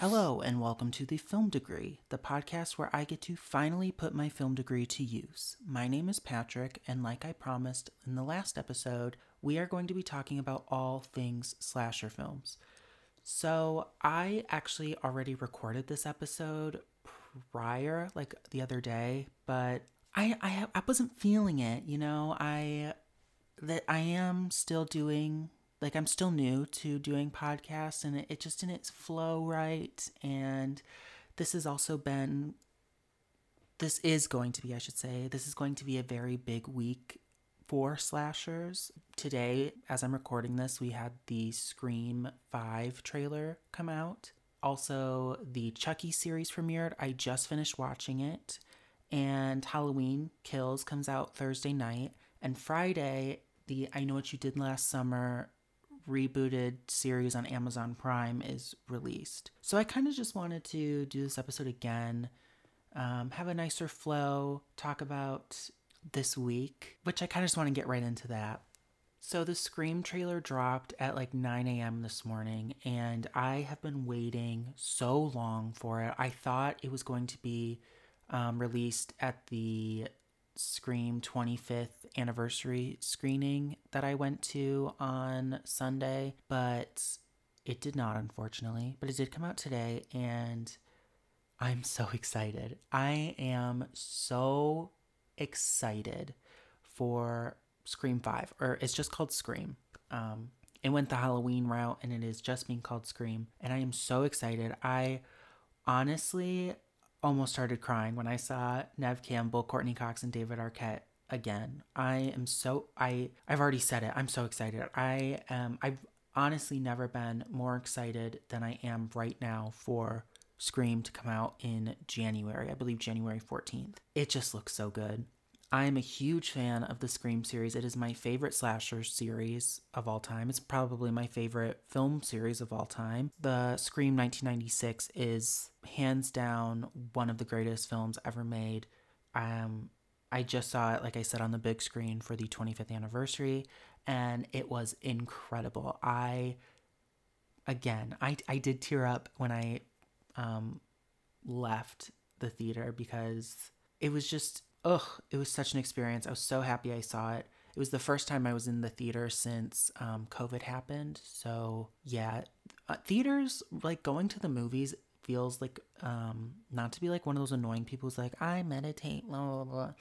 Hello, and welcome to the Film Degree, the podcast where I get to finally put my film degree to use. My name is Patrick, and like I promised in the last episode, we are going to be talking about all things slasher films. So, I actually already recorded this episode prior, like the other day, but I, I, I wasn't feeling it, you know. I that I am still doing like I'm still new to doing podcasts and it, it just didn't flow right. And this has also been, this is going to be, I should say, this is going to be a very big week for slashers. Today, as I'm recording this, we had the Scream 5 trailer come out. Also, the Chucky series premiered. I just finished watching it. And Halloween Kills comes out Thursday night. And Friday, the I Know What You Did Last Summer rebooted series on Amazon Prime is released. So I kind of just wanted to do this episode again, um, have a nicer flow, talk about this week, which I kind of just want to get right into that. So the Scream trailer dropped at like 9 a.m. this morning, and I have been waiting so long for it. I thought it was going to be um, released at the Scream 25th anniversary screening that I went to on Sunday, but it did not, unfortunately. But it did come out today, and I'm so excited. I am so excited for Scream 5, or it's just called Scream. Um, it went the Halloween route, and it is just being called Scream, and I am so excited. I honestly almost started crying when I saw Neve Campbell, Courteney Cox, and David Arquette again. I am so I I've already said it. I'm so excited. I am I've honestly never been more excited than I am right now for Scream to come out in January. I believe January 14th. It just looks so good. I am a huge fan of the Scream series. It is my favorite slasher series of all time. It's probably my favorite film series of all time. The Scream 1996 is hands down one of the greatest films ever made. Um, I just saw it, like I said, on the big screen for the 25th anniversary, and it was incredible. I, again, I, I did tear up when I um, left the theater because it was just ugh, it was such an experience. I was so happy I saw it. It was the first time I was in the theater since um, COVID happened. So yeah, uh, theaters like going to the movies feels like um, not to be like one of those annoying people who's like I meditate, blah blah blah.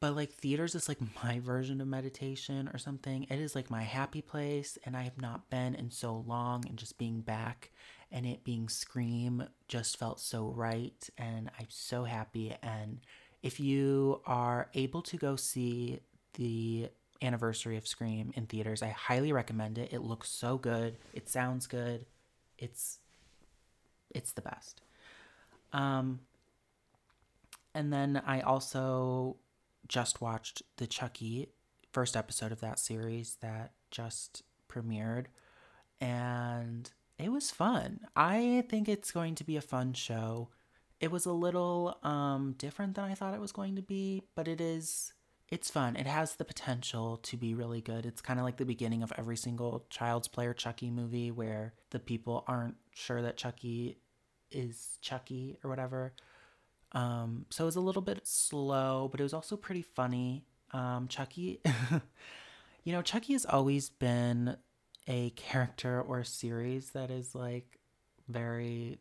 But like theaters is like my version of meditation or something. It is like my happy place, and I have not been in so long. And just being back and it being Scream just felt so right, and I'm so happy and if you are able to go see the anniversary of Scream in theaters, I highly recommend it. It looks so good. It sounds good. It's it's the best. Um and then I also just watched the Chucky first episode of that series that just premiered and it was fun. I think it's going to be a fun show it was a little um, different than I thought it was going to be, but it is it's fun. It has the potential to be really good. It's kind of like the beginning of every single Child's Play or Chucky movie where the people aren't sure that Chucky is Chucky or whatever. Um, so it was a little bit slow, but it was also pretty funny. Um, Chucky, you know, Chucky has always been a character or a series that is like very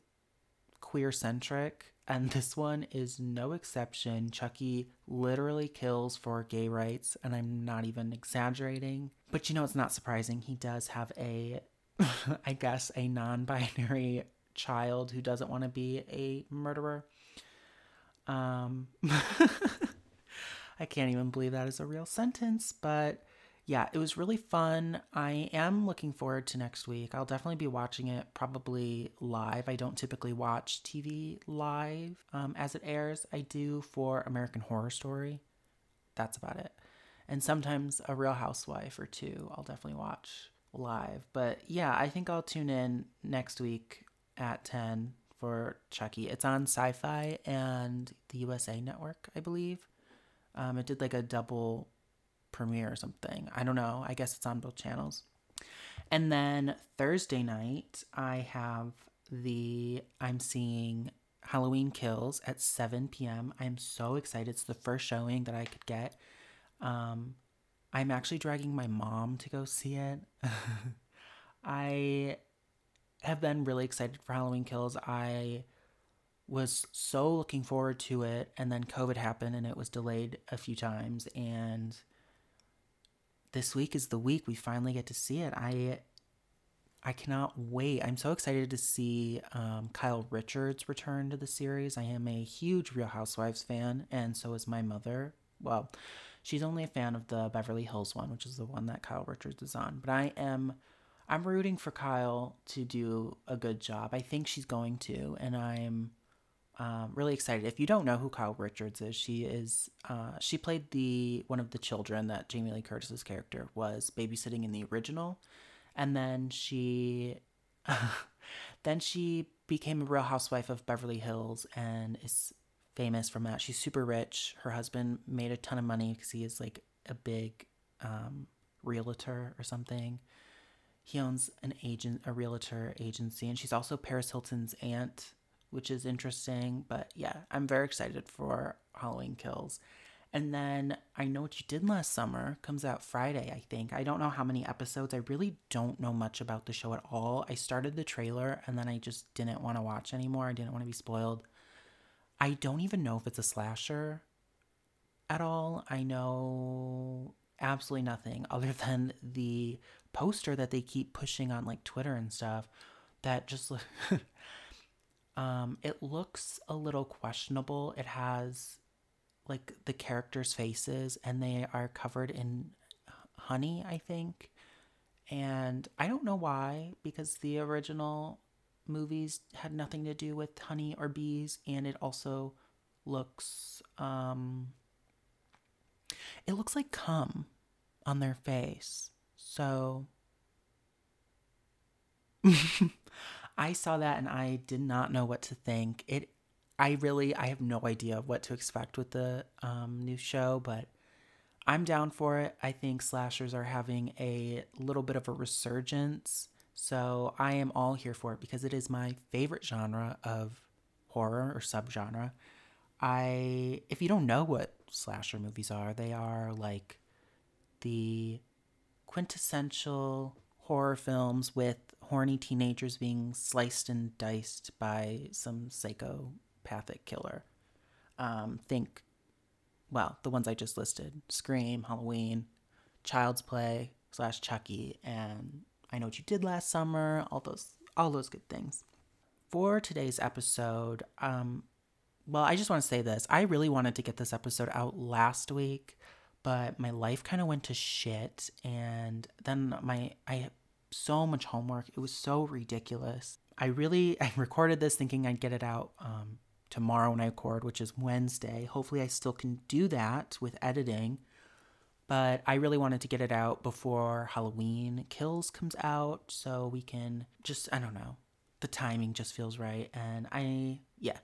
queer centric, and this one is no exception. Chucky literally kills for gay rights, and I'm not even exaggerating. But you know, it's not surprising. He does have a, I guess, a non binary child who doesn't want to be a murderer. Um, I can't even believe that is a real sentence, but yeah, it was really fun. I am looking forward to next week. I'll definitely be watching it probably live. I don't typically watch TV live um, as it airs. I do for American Horror Story. That's about it. And sometimes a Real Housewife or two, I'll definitely watch live. But yeah, I think I'll tune in next week at 10 for Chucky. It's on Syfy and the USA Network, I believe. Um, it did like a double premiere or something. I don't know. I guess it's on both channels. And then Thursday night, I have the I'm seeing Halloween Kills at 7 p.m. I'm so excited. It's the first showing that I could get. Um, I'm actually dragging my mom to go see it. I have been really excited for Halloween Kills. I was so looking forward to it, and then COVID happened and it was delayed a few times. And this week is the week we finally get to see it. I I cannot wait. I'm so excited to see um, Kyle Richards return to the series. I am a huge Real Housewives fan, and so is my mother. Well, she's only a fan of the Beverly Hills one, which is the one that Kyle Richards is on. But I am, I'm rooting for Kyle to do a good job. I think she's going to, and I'm um, really excited. If you don't know who Kyle Richards is, she is uh, she played the one of the children that Jamie Lee Curtis's character was babysitting in the original and then she then she became a real housewife of Beverly Hills and is famous from that. She's super rich. Her husband made a ton of money because he is like a big um, realtor or something. He owns an agent, a realtor agency, and she's also Paris Hilton's aunt, which is interesting. But yeah, I'm very excited for Halloween Kills. And then I Know What You Did Last Summer comes out Friday, I think. I don't know how many episodes. I really don't know much about the show at all. I started the trailer and then I just didn't want to watch anymore. I didn't want to be spoiled. I don't even know if it's a slasher at all. I know absolutely nothing other than the poster that they keep pushing on like Twitter and stuff that just um it looks a little questionable. It has like the characters' faces and they are covered in honey, I think. And I don't know why, because the original movies had nothing to do with honey or bees, and it also looks um it looks like cum on their face. So I saw that and I did not know what to think. It I really I have no idea what to expect with the um, new show, but I'm down for it. I think slashers are having a little bit of a resurgence, so I am all here for it because it is my favorite genre of horror or subgenre. I if you don't know what slasher movies are, they are like the quintessential horror films with horny teenagers being sliced and diced by some psychopathic killer. Um, think, well, the ones I just listed Scream, Halloween, Child's Play slash Chucky, and I Know What You Did Last Summer, all those, all those good things. For today's episode, um, well, I just want to say this. I really wanted to get this episode out last week, but my life kind of went to shit. And then my, I so much homework. It was so ridiculous. I really, I recorded this thinking I'd get it out um, tomorrow when I record, which is Wednesday. Hopefully, I still can do that with editing. But I really wanted to get it out before Halloween Kills comes out so we can just, I don't know, the timing just feels right. And I, yeah.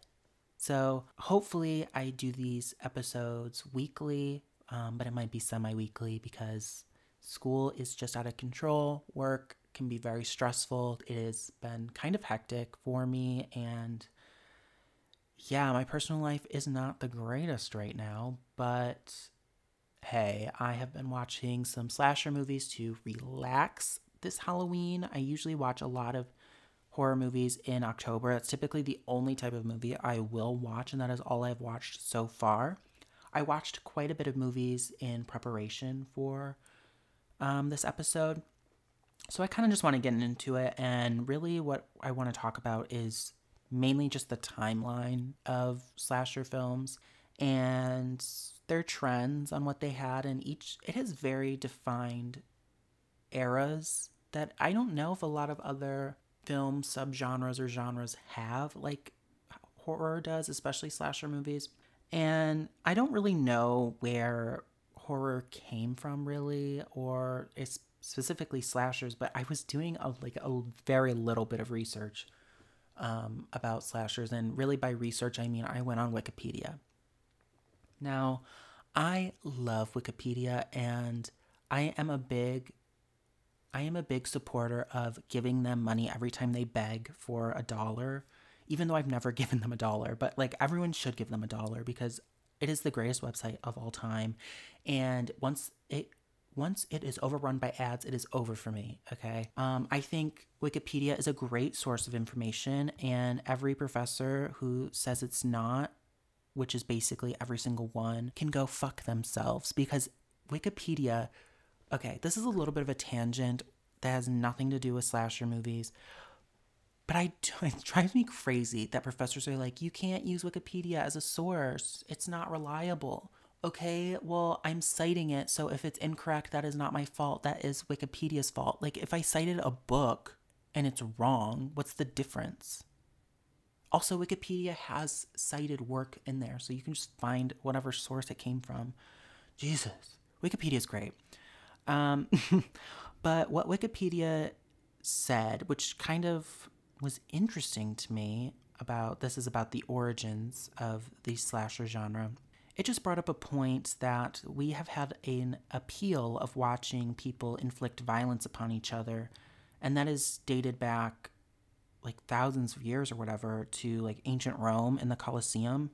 So hopefully, I do these episodes weekly, um, but it might be semi weekly because school is just out of control. Work can be very stressful. It has been kind of hectic for me and yeah, my personal life is not the greatest right now, but hey, I have been watching some slasher movies to relax this Halloween. I usually watch a lot of horror movies in October. That's typically the only type of movie I will watch, and that is all I've watched so far. I watched quite a bit of movies in preparation for um, this episode. So I kind of just want to get into it, and really what I want to talk about is mainly just the timeline of slasher films and their trends on what they had and each it has very defined eras that I don't know if a lot of other film subgenres or genres have like horror does, especially slasher movies. And I don't really know where horror came from really or it's specifically slashers, but I was doing a like a very little bit of research um, about slashers. And really, by research, I mean I went on Wikipedia. Now, I love Wikipedia and I am a big I am a big supporter of giving them money every time they beg for a dollar, even though I've never given them a dollar, but like everyone should give them a dollar because it is the greatest website of all time. And once it once it is overrun by ads, it is over for me. Okay. Um, I think Wikipedia is a great source of information, and every professor who says it's not, which is basically every single one, can go fuck themselves because Wikipedia. Okay, this is a little bit of a tangent that has nothing to do with slasher movies. But I, it drives me crazy that professors are like, you can't use Wikipedia as a source. It's not reliable okay, well, I'm citing it, so if it's incorrect, that is not my fault. That is Wikipedia's fault. Like, if I cited a book and it's wrong, what's the difference? Also, Wikipedia has cited work in there, so you can just find whatever source it came from. Jesus, Wikipedia is great. Um, but what Wikipedia said, which kind of was interesting to me about this is about the origins of the slasher genre it just brought up a point that we have had an appeal of watching people inflict violence upon each other, and that is dated back like thousands of years or whatever to like ancient Rome and the Colosseum.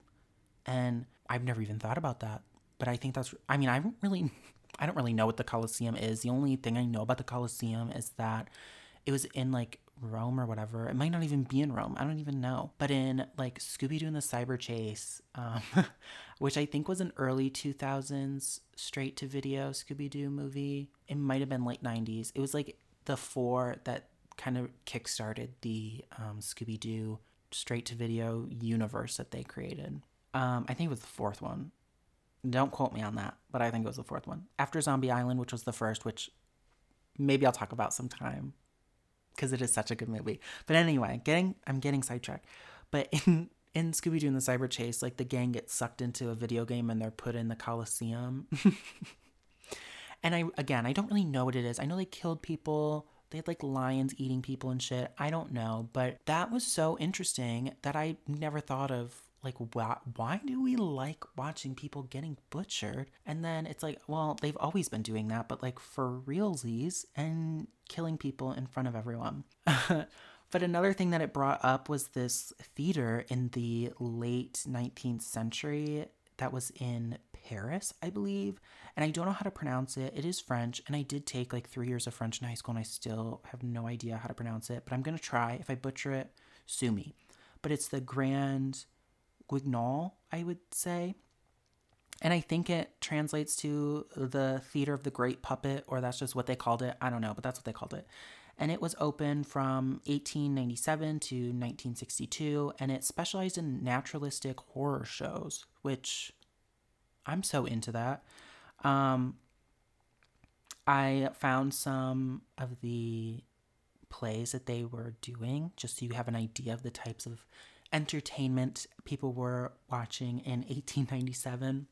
And I've never even thought about that. But I think that's I mean, I don't really I don't really know what the Colosseum is. The only thing I know about the Colosseum is that it was in like Rome or whatever. It might not even be in Rome. I don't even know. But in like Scooby Doo and the Cyber Chase, um, which I think was an early 2000s straight to video Scooby Doo movie, it might have been late 90s. It was like the four that kind of kickstarted the um, Scooby Doo straight to video universe that they created. Um, I think it was the fourth one. Don't quote me on that, but I think it was the fourth one. After Zombie Island, which was the first, which maybe I'll talk about sometime because it is such a good movie. But anyway, getting I'm getting sidetracked. But in in Scooby Doo and the Cyber Chase, like the gang gets sucked into a video game and they're put in the Coliseum. and I again, I don't really know what it is. I know they killed people. They had like lions eating people and shit. I don't know, but that was so interesting that I never thought of like why, why do we like watching people getting butchered and then it's like well they've always been doing that but like for realsies and killing people in front of everyone but another thing that it brought up was this theater in the late 19th century that was in Paris, I believe. And I don't know how to pronounce it. It is French, and I did take like three years of French in high school, and I still have no idea how to pronounce it. But I'm gonna try. If I butcher it, sue me. But it's the Grand Guignol, I would say. And I think it translates to the Theater of the Great Puppet, or that's just what they called it. I don't know, but that's what they called it. And it was open from 1897 to 1962, and it specialized in naturalistic horror shows, which I'm so into that. Um, I found some of the plays that they were doing, just so you have an idea of the types of entertainment people were watching in 1897.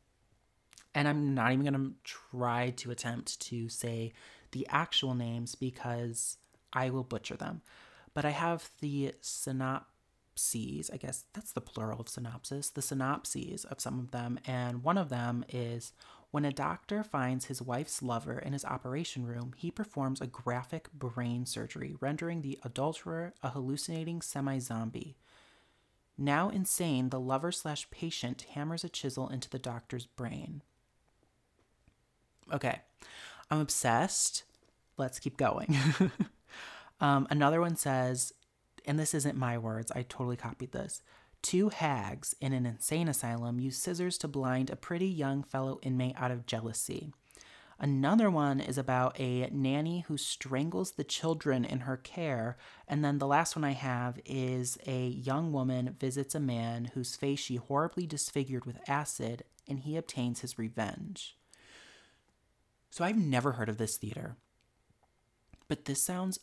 And I'm not even going to try to attempt to say the actual names because I will butcher them. But I have the synopses, I guess that's the plural of synopsis, the synopses of some of them. And one of them is when a doctor finds his wife's lover in his operation room, he performs a graphic brain surgery, rendering the adulterer a hallucinating semi zombie. Now insane, the lover slash patient hammers a chisel into the doctor's brain. Okay, I'm obsessed. Let's keep going. um, another one says, and this isn't my words, I totally copied this. Two hags in an insane asylum use scissors to blind a pretty young fellow inmate out of jealousy. Another one is about a nanny who strangles the children in her care. And then the last one I have is a young woman visits a man whose face she horribly disfigured with acid, and he obtains his revenge. So I've never heard of this theater, but this sounds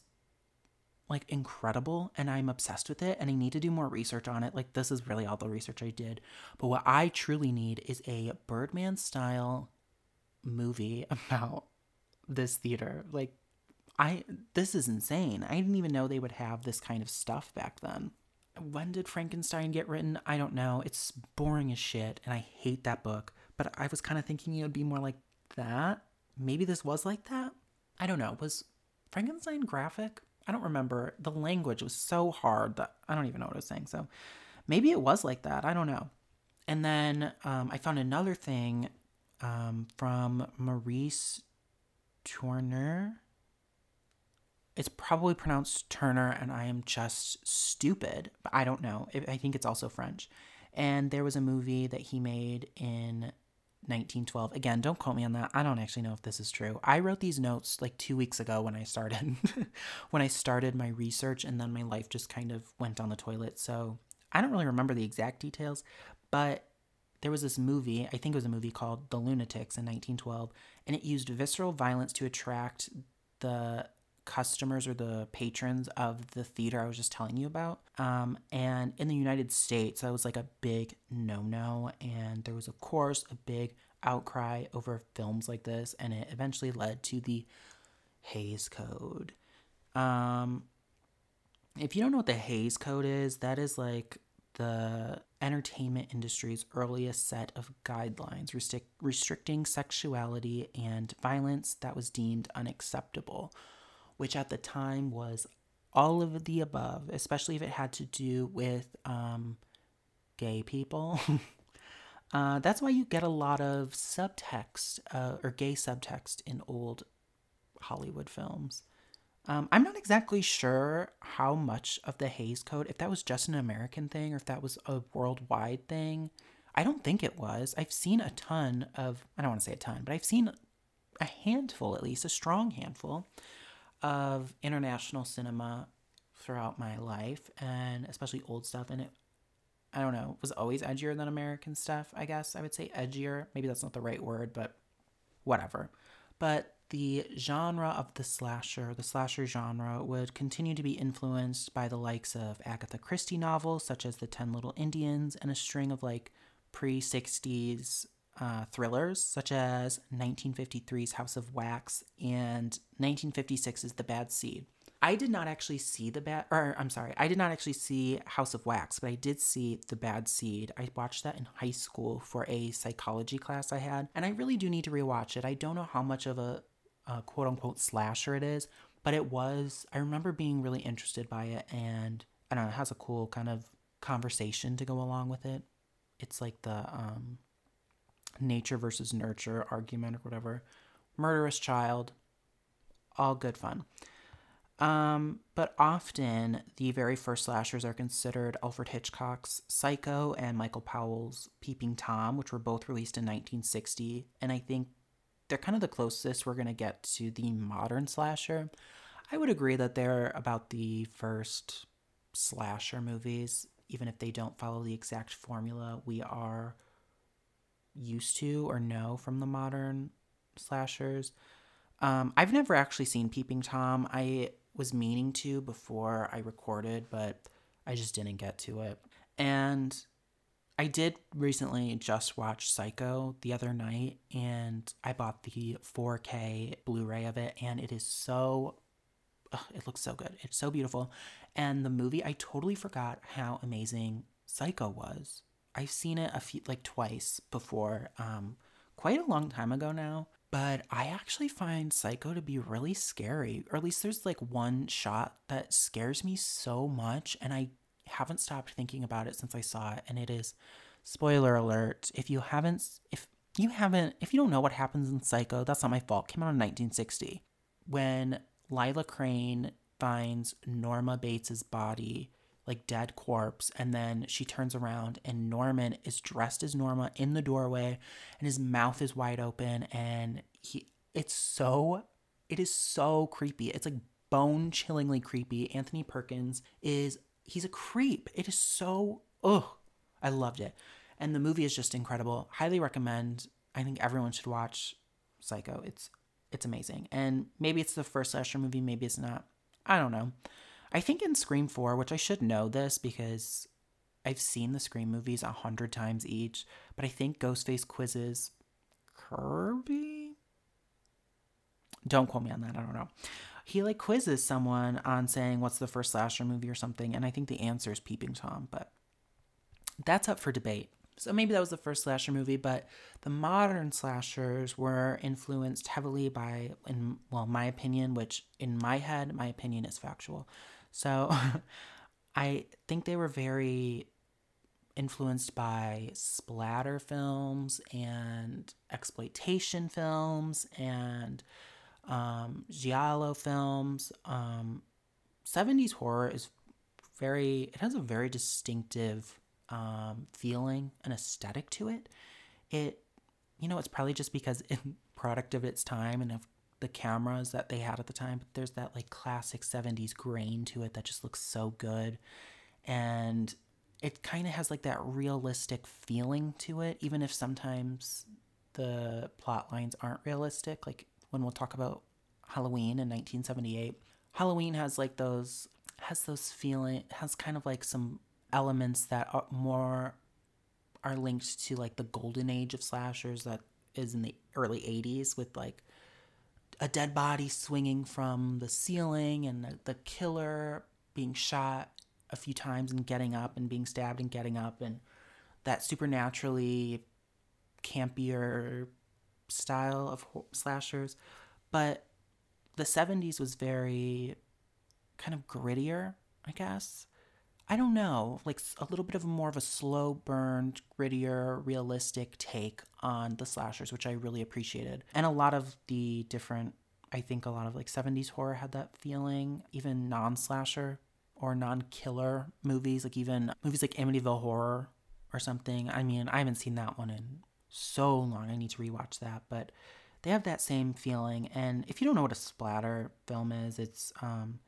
like incredible and I'm obsessed with it and I need to do more research on it. Like this is really all the research I did. But what I truly need is a Birdman style movie about this theater. Like I this is insane. I didn't even know they would have this kind of stuff back then. When did Frankenstein get written? I don't know. It's boring as shit and I hate that book. But I was kind of thinking it would be more like that. Maybe this was like that. I don't know. Was Frankenstein graphic. I don't remember. The language was so hard that I don't even know what I was saying. So maybe it was like that. I don't know. And then um, I found another thing um, from Maurice Turner. It's probably pronounced Turner, and I am just stupid. But I don't know. I think it's also French. And there was a movie that he made in 1912. Again, don't quote me on that. I don't actually know if this is true. I wrote these notes like 2 weeks ago when I started when I started my research and then my life just kind of went down the toilet. So, I don't really remember the exact details, but there was this movie, I think it was a movie called The Lunatics in 1912, and it used visceral violence to attract the customers or the patrons of the theater I was just telling you about. Um, and in the United States, that was like a big no no. And there was, of course, a big outcry over films like this. And it eventually led to the Hays Code. Um, if you don't know what the Hays Code is, that is like the entertainment industry's earliest set of guidelines restric- restricting sexuality and violence that was deemed unacceptable which at the time was all of the above, especially if it had to do with um, gay people. uh, that's why you get a lot of subtext uh, or gay subtext in old Hollywood films. Um, I'm not exactly sure how much of the Hays Code, if that was just an American thing or if that was a worldwide thing. I don't think it was. I've seen a ton of, I don't want to say a ton, but I've seen a handful at least, a strong handful of international cinema throughout my life and especially old stuff and it I don't know, was always edgier than American stuff, I guess I would say edgier. Maybe that's not the right word, but whatever. But the genre of the slasher, the slasher genre, would continue to be influenced by the likes of Agatha Christie novels such as The Ten Little Indians and a string of like pre 60s uh, thrillers such as 1953's House of Wax and 1956's The Bad Seed. I did not actually see the bad, or I'm sorry, I did not actually see House of Wax, but I did see The Bad Seed. I watched that in high school for a psychology class I had, and I really do need to rewatch it. I don't know how much of a, a quote unquote slasher it is, but it was. I remember being really interested by it, and I don't know, it has a cool kind of conversation to go along with it. It's like the um, nature versus nurture argument or whatever. Murderous child, all good fun. Um, but often the very first slashers are considered Alfred Hitchcock's Psycho and Michael Powell's Peeping Tom, which were both released in 1960. And I think they're kind of the closest we're going to get to the modern slasher. I would agree that they're about the first slasher movies, even if they don't follow the exact formula we are used to or know from the modern slashers. Um, I've never actually seen Peeping Tom. I was meaning to before I recorded, but I just didn't get to it. And I did recently just watch Psycho the other night, and I bought the 4K Blu ray of it, and it is so. Ugh, it looks so good. It's so beautiful. And the movie, I totally forgot how amazing Psycho was. I've seen it a few like twice before, um, quite a long time ago now. But I actually find Psycho to be really scary, or at least there's like one shot that scares me so much, and I haven't stopped thinking about it since I saw it. And it is, spoiler alert, if you haven't, if you haven't, if you don't know what happens in Psycho, that's not my fault. It came out in 1960 when Lila Crane finds Norma Bates's body like dead corpse and then she turns around and Norman is dressed as Norma in the doorway and his mouth is wide open and he it's so it is so creepy. It's like bone chillingly creepy. Anthony Perkins is he's a creep. It is so ugh. I loved it. And the movie is just incredible. Highly recommend. I think everyone should watch Psycho. It's it's amazing. And maybe it's the first slasher movie, maybe it's not. I don't know. I think in Scream 4, which I should know this because I've seen the Scream movies a hundred times each, but I think Ghostface quizzes Kirby. Don't quote me on that. I don't know. He like quizzes someone on saying what's the first slasher movie or something, and I think the answer is Peeping Tom, but that's up for debate. So maybe that was the first slasher movie, but the modern slashers were influenced heavily by, in well, my opinion, which in my head, my opinion is factual. So I think they were very influenced by splatter films and exploitation films and um, giallo films. Um, 70s horror is very, it has a very distinctive um, feeling and aesthetic to it. It, you know, it's probably just because it's product of its time and of the cameras that they had at the time, but there's that like classic 70s grain to it that just looks so good. And it kind of has like that realistic feeling to it, even if sometimes the plot lines aren't realistic. Like when we'll talk about Halloween in 1978, Halloween has like those has those feeling has kind of like some elements that are more are linked to like the golden age of slashers that is in the early 80s with like a dead body swinging from the ceiling and the, the killer being shot a few times and getting up and being stabbed and getting up and that supernaturally campier style of slashers but the 70s was very kind of grittier i guess i don't know like a little bit of more of a slow burned grittier realistic take on the slashers which i really appreciated and a lot of the different i think a lot of like 70s horror had that feeling even non-slasher or non-killer movies, like even movies like Amityville Horror or something. I mean, I haven't seen that one in so long. I need to rewatch that, but they have that same feeling. And if you don't know what a splatter film is, it's um,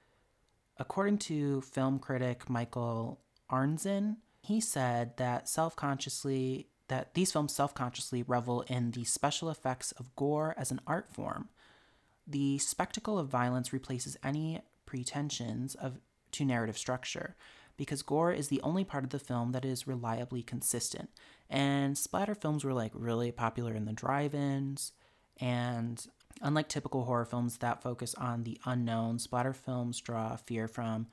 according to film critic Michael Arnzen, he said that self-consciously that these films self-consciously revel in the special effects of gore as an art form. The spectacle of violence replaces any pretensions of to narrative structure, because gore is the only part of the film that is reliably consistent. And splatter films were like really popular in the drive ins, and unlike typical horror films that focus on the unknown, splatter films draw fear from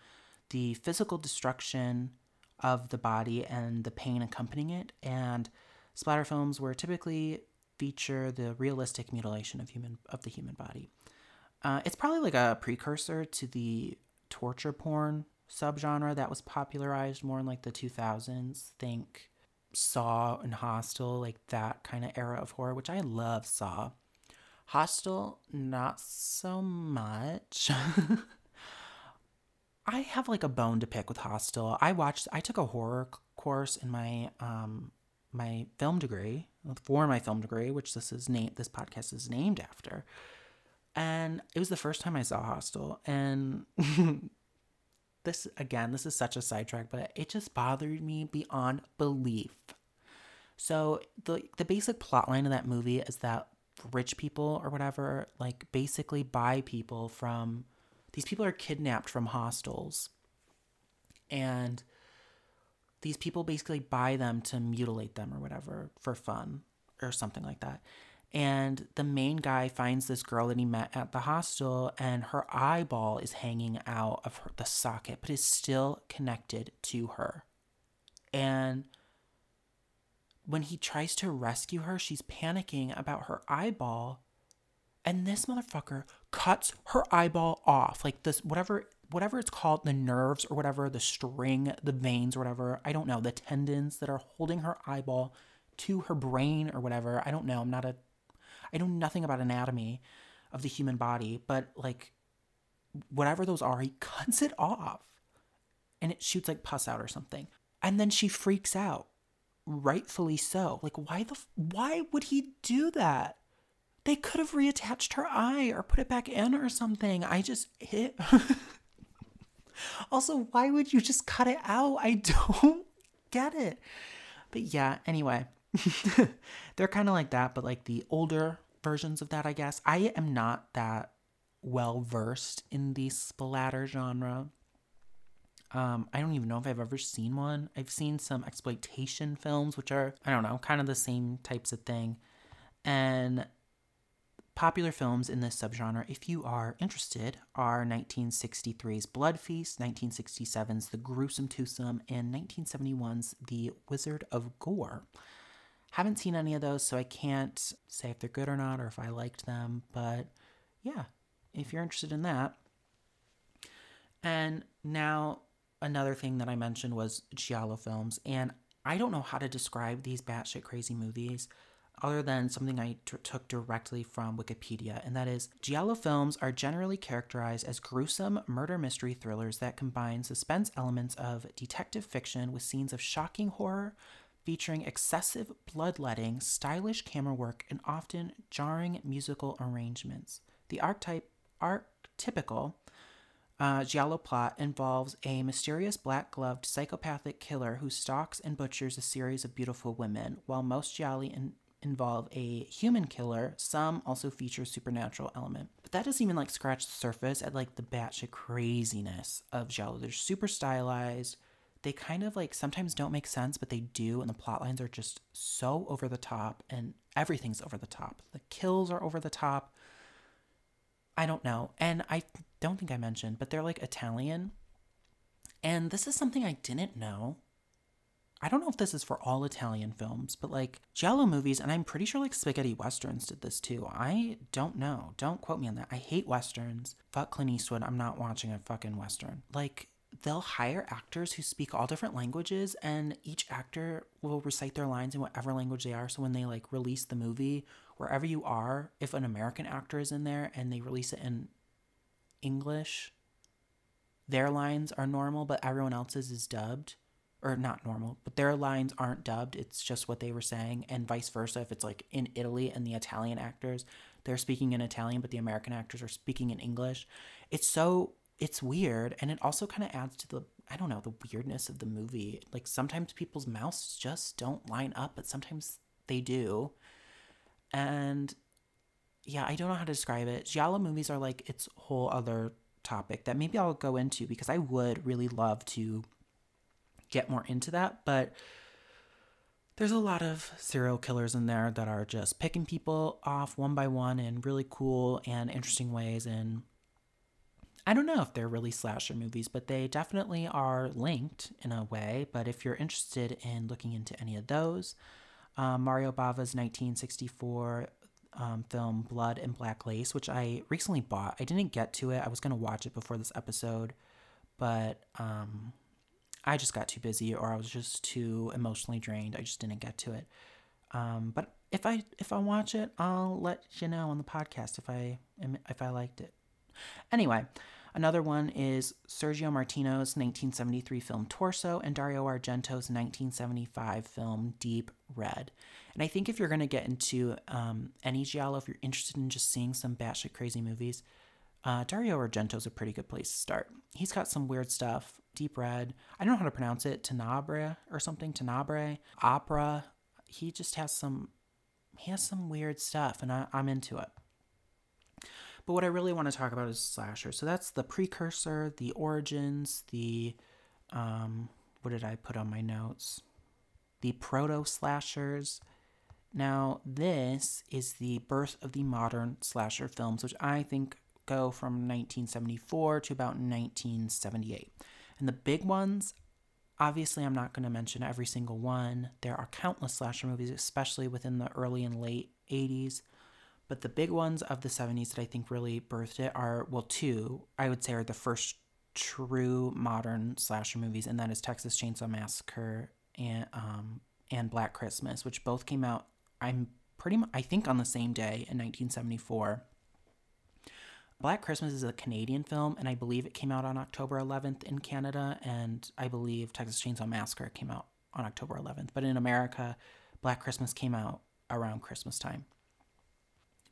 the physical destruction of the body and the pain accompanying it. And splatter films were typically feature the realistic mutilation of human of the human body. Uh, it's probably like a precursor to the torture porn subgenre that was popularized more in like the 2000s. Think Saw and Hostel, like that kind of era of horror, which I love Saw. Hostel, not so much. I have like a bone to pick with Hostel. I watched I took a horror course in my um my film degree for my film degree, which this is named this podcast is named after. And it was the first time I saw Hostel. And this, again, this is such a sidetrack, but it just bothered me beyond belief. So the the basic plot line of that movie is that rich people or whatever like basically buy people from these people are kidnapped from hostels and these people basically buy them to mutilate them or whatever for fun or something like that and the main guy finds this girl that he met at the hostel and her eyeball is hanging out of her, the socket but is still connected to her. And when he tries to rescue her she's panicking about her eyeball and this motherfucker cuts her eyeball off. Like this whatever whatever it's called the nerves or whatever the string the veins or whatever i don't know the tendons that are holding her eyeball to her brain or whatever i don't know i'm not a I know nothing about anatomy of the human body, but like whatever those are, he cuts it off and it shoots like pus out or something. And then she freaks out, rightfully so. Like why the why would he do that? They could have reattached her eye or put it back in or something. I just hit Also, why would you just cut it out? I don't get it. But yeah, anyway, they're kind of like that, but like the older versions of that, I guess. I am not that well versed in the splatter genre. Um, I don't even know if I've ever seen one. I've seen some exploitation films, which are, I don't know, kind of the same types of thing. And popular films in this subgenre, if you are interested, are 1963's Blood Feast, 1967's The Gruesome Twosome, and 1971's The Wizard of Gore. Haven't seen any of those, so I can't say if they're good or not or if I liked them, but yeah, if you're interested in that. And now, another thing that I mentioned was Giallo films, and I don't know how to describe these batshit crazy movies other than something I t- took directly from Wikipedia, and that is Giallo films are generally characterized as gruesome murder mystery thrillers that combine suspense elements of detective fiction with scenes of shocking horror, featuring excessive bloodletting, stylish camera work, and often jarring musical arrangements. The archetype, archetypical uh, Giallo plot involves a mysterious black gloved psychopathic killer who stalks and butchers a series of beautiful women. While most Gialli in- involve a human killer, some also feature supernatural element. But that doesn't even like scratch the surface at like the batshit craziness of Giallo. They're super stylized. They kind of like sometimes don't make sense, but they do, and the plot lines are just so over the top, and everything's over the top. The kills are over the top. I don't know. And I don't think I mentioned, but they're like Italian. And this is something I didn't know. I don't know if this is for all Italian films, but like Giallo movies, and I'm pretty sure like spaghetti westerns did this too. I don't know. Don't quote me on that. I hate westerns. Fuck Clint Eastwood. I'm not watching a fucking western. Like they'll hire actors who speak all different languages and each actor will recite their lines in whatever language they are. So when they like release the movie wherever you are if an american actor is in there and they release it in english their lines are normal but everyone else's is dubbed or not normal but their lines aren't dubbed. It's just what they were saying and vice versa. If it's like in italy and the italian actors they're speaking in italian but the american actors are speaking in english. It's so it's weird and it also kind of adds to the I don't know, the weirdness of the movie. Like sometimes people's mouths just don't line up, but sometimes they do. And yeah, I don't know how to describe it. Giallo movies are like its whole other topic that maybe I'll go into because I would really love to get more into that, but there's a lot of serial killers in there that are just picking people off one by one in really cool and interesting ways and I don't know if they're really slasher movies, but they definitely are linked in a way. But if you're interested in looking into any of those, um, Mario Bava's 1964 um, film Blood and Black Lace, which I recently bought. I didn't get to it. I was going to watch it before this episode, but um, I just got too busy or I was just too emotionally drained. I just didn't get to it. Um, but if I if I watch it, I'll let you know on the podcast if I if I liked it. Anyway, another one is Sergio Martino's 1973 film Torso and Dario Argento's 1975 film Deep Red. And I think if you're going to get into um, any Giallo, if you're interested in just seeing some batshit crazy movies, uh, Dario Argento's a pretty good place to start. He's got some weird stuff. Deep Red. I don't know how to pronounce it. Tenebrae or something. Tenebrae. Opera. He just has some. He has some weird stuff, and I, I'm into it. But what I really want to talk about is slasher. So that's the precursor, the origins, the um, what did I put on my notes? The proto slashers. Now, this is the birth of the modern slasher films, which I think go from 1974 to about 1978. And the big ones, obviously, I'm not going to mention every single one. There are countless slasher movies, especially within the early and late 80s. But the big ones of the 70s that I think really birthed it are, well, two, I would say, are the first true modern slasher movies, and that is Texas Chainsaw Massacre and um, and Black Christmas, which both came out. I'm pretty much, I think, on the same day in 1974. Black Christmas is a Canadian film, and I believe it came out on October 11th in Canada, and I believe Texas Chainsaw Massacre came out on October 11th. But in America, Black Christmas came out around Christmas time.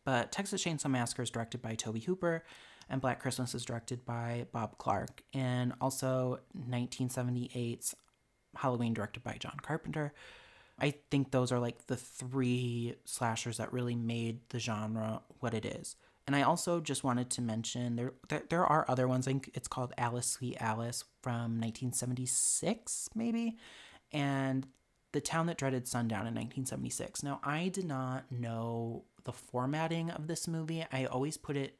But Texas Chainsaw Massacre is directed by Tobe Hooper, and Black Christmas is directed by Bob Clark, and also 1978's Halloween, directed by John Carpenter. I think those are like the three slashers that really made the genre what it is. And I also just wanted to mention there, there, there are other ones. I think it's called Alice Sweet Alice from 1976, maybe, and The Town That Dreaded Sundown in 1976. Now I did not know the formatting of this movie. I always put it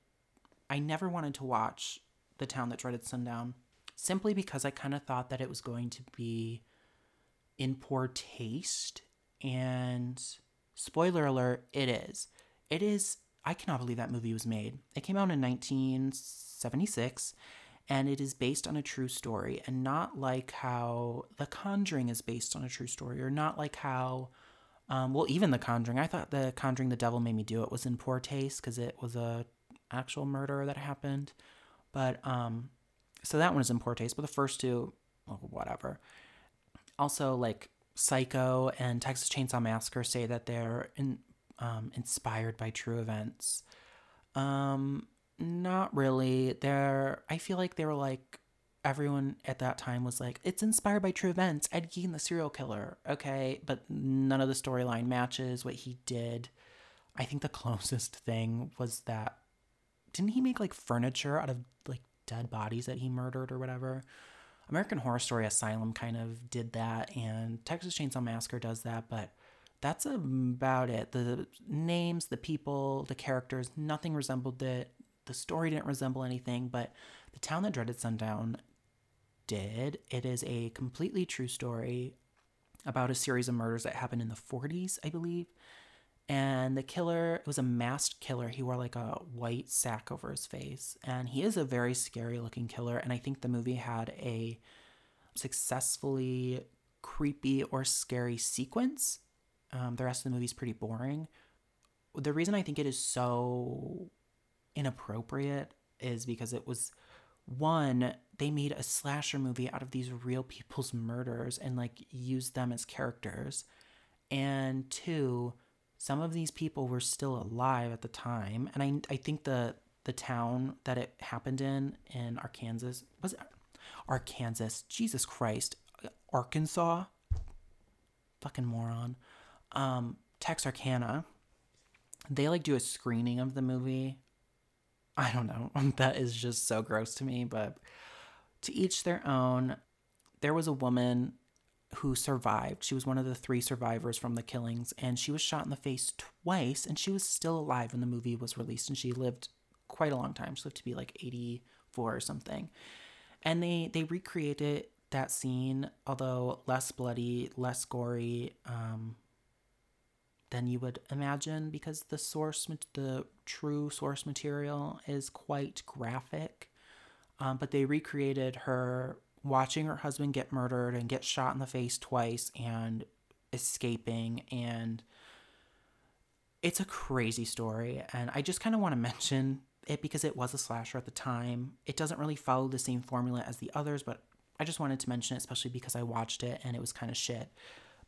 I never wanted to watch The Town That Dreaded Sundown simply because I kind of thought that it was going to be in poor taste and spoiler alert, it is. It is I cannot believe that movie was made. It came out in 1976 and it is based on a true story and not like how The Conjuring is based on a true story or not like how um, well even The Conjuring I thought The Conjuring The Devil Made Me Do It was in poor taste because it was a actual murder that happened but um so that one is in poor taste but the first two well, whatever also like Psycho and Texas Chainsaw Massacre say that they're in, um, inspired by true events. Um, not really. They're. I feel like they were like everyone at that time was like, it's inspired by true events. Ed Gein, the serial killer. Okay, but none of the storyline matches what he did. I think the closest thing was that didn't he make like furniture out of like dead bodies that he murdered or whatever? American Horror Story Asylum kind of did that, and Texas Chainsaw Massacre does that, but that's about it. The names, the people, the characters, nothing resembled it. The story didn't resemble anything, but The Town That Dreaded Sundown did. It is a completely true story about a series of murders that happened in the 40s, I believe. And the killer was a masked killer. He wore like a white sack over his face. And he is a very scary looking killer. And I think the movie had a successfully creepy or scary sequence. Um, the rest of the movie is pretty boring. The reason I think it is so inappropriate is because it was one, they made a slasher movie out of these real people's murders and like used them as characters. And two, some of these people were still alive at the time, and I I think the the town that it happened in in Arkansas was it Arkansas. Jesus Christ, Arkansas. Fucking moron. Um, Texarkana. They like do a screening of the movie. I don't know. that is just so gross to me, but to each their own. There was a woman who survived. She was one of the three survivors from the killings, and she was shot in the face twice, and she was still alive when the movie was released, and she lived quite a long time. She lived to be like 84 or something. And they they recreated that scene, although less bloody, less gory um, than you would imagine, because the source, the true source material, is quite graphic. Um, but they recreated her watching her husband get murdered and get shot in the face twice and escaping and it's a crazy story and i just kind of want to mention it because it was a slasher at the time it doesn't really follow the same formula as the others but i just wanted to mention it especially because i watched it and it was kind of shit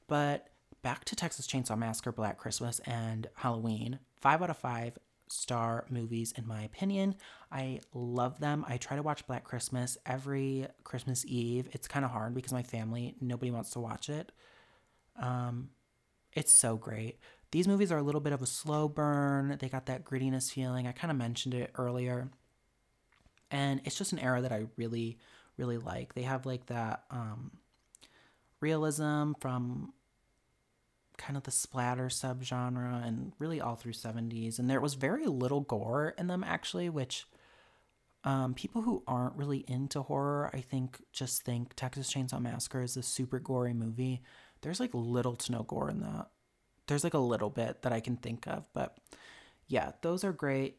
but back to texas chainsaw massacre black christmas and halloween five out of five star movies, in my opinion. I love them. I try to watch Black Christmas every Christmas Eve. It's kind of hard because my family, nobody wants to watch it. Um, it's so great. These movies are a little bit of a slow burn. They got that grittiness feeling. I kind of mentioned it earlier. And it's just an era that I really, really like. They have like that um, realism from kind of the splatter subgenre and really all through 70s and there was very little gore in them actually which um, people who aren't really into horror i think just think texas chainsaw massacre is a super gory movie. There's like little to no gore in that. There's like a little bit that i can think of but yeah those are great.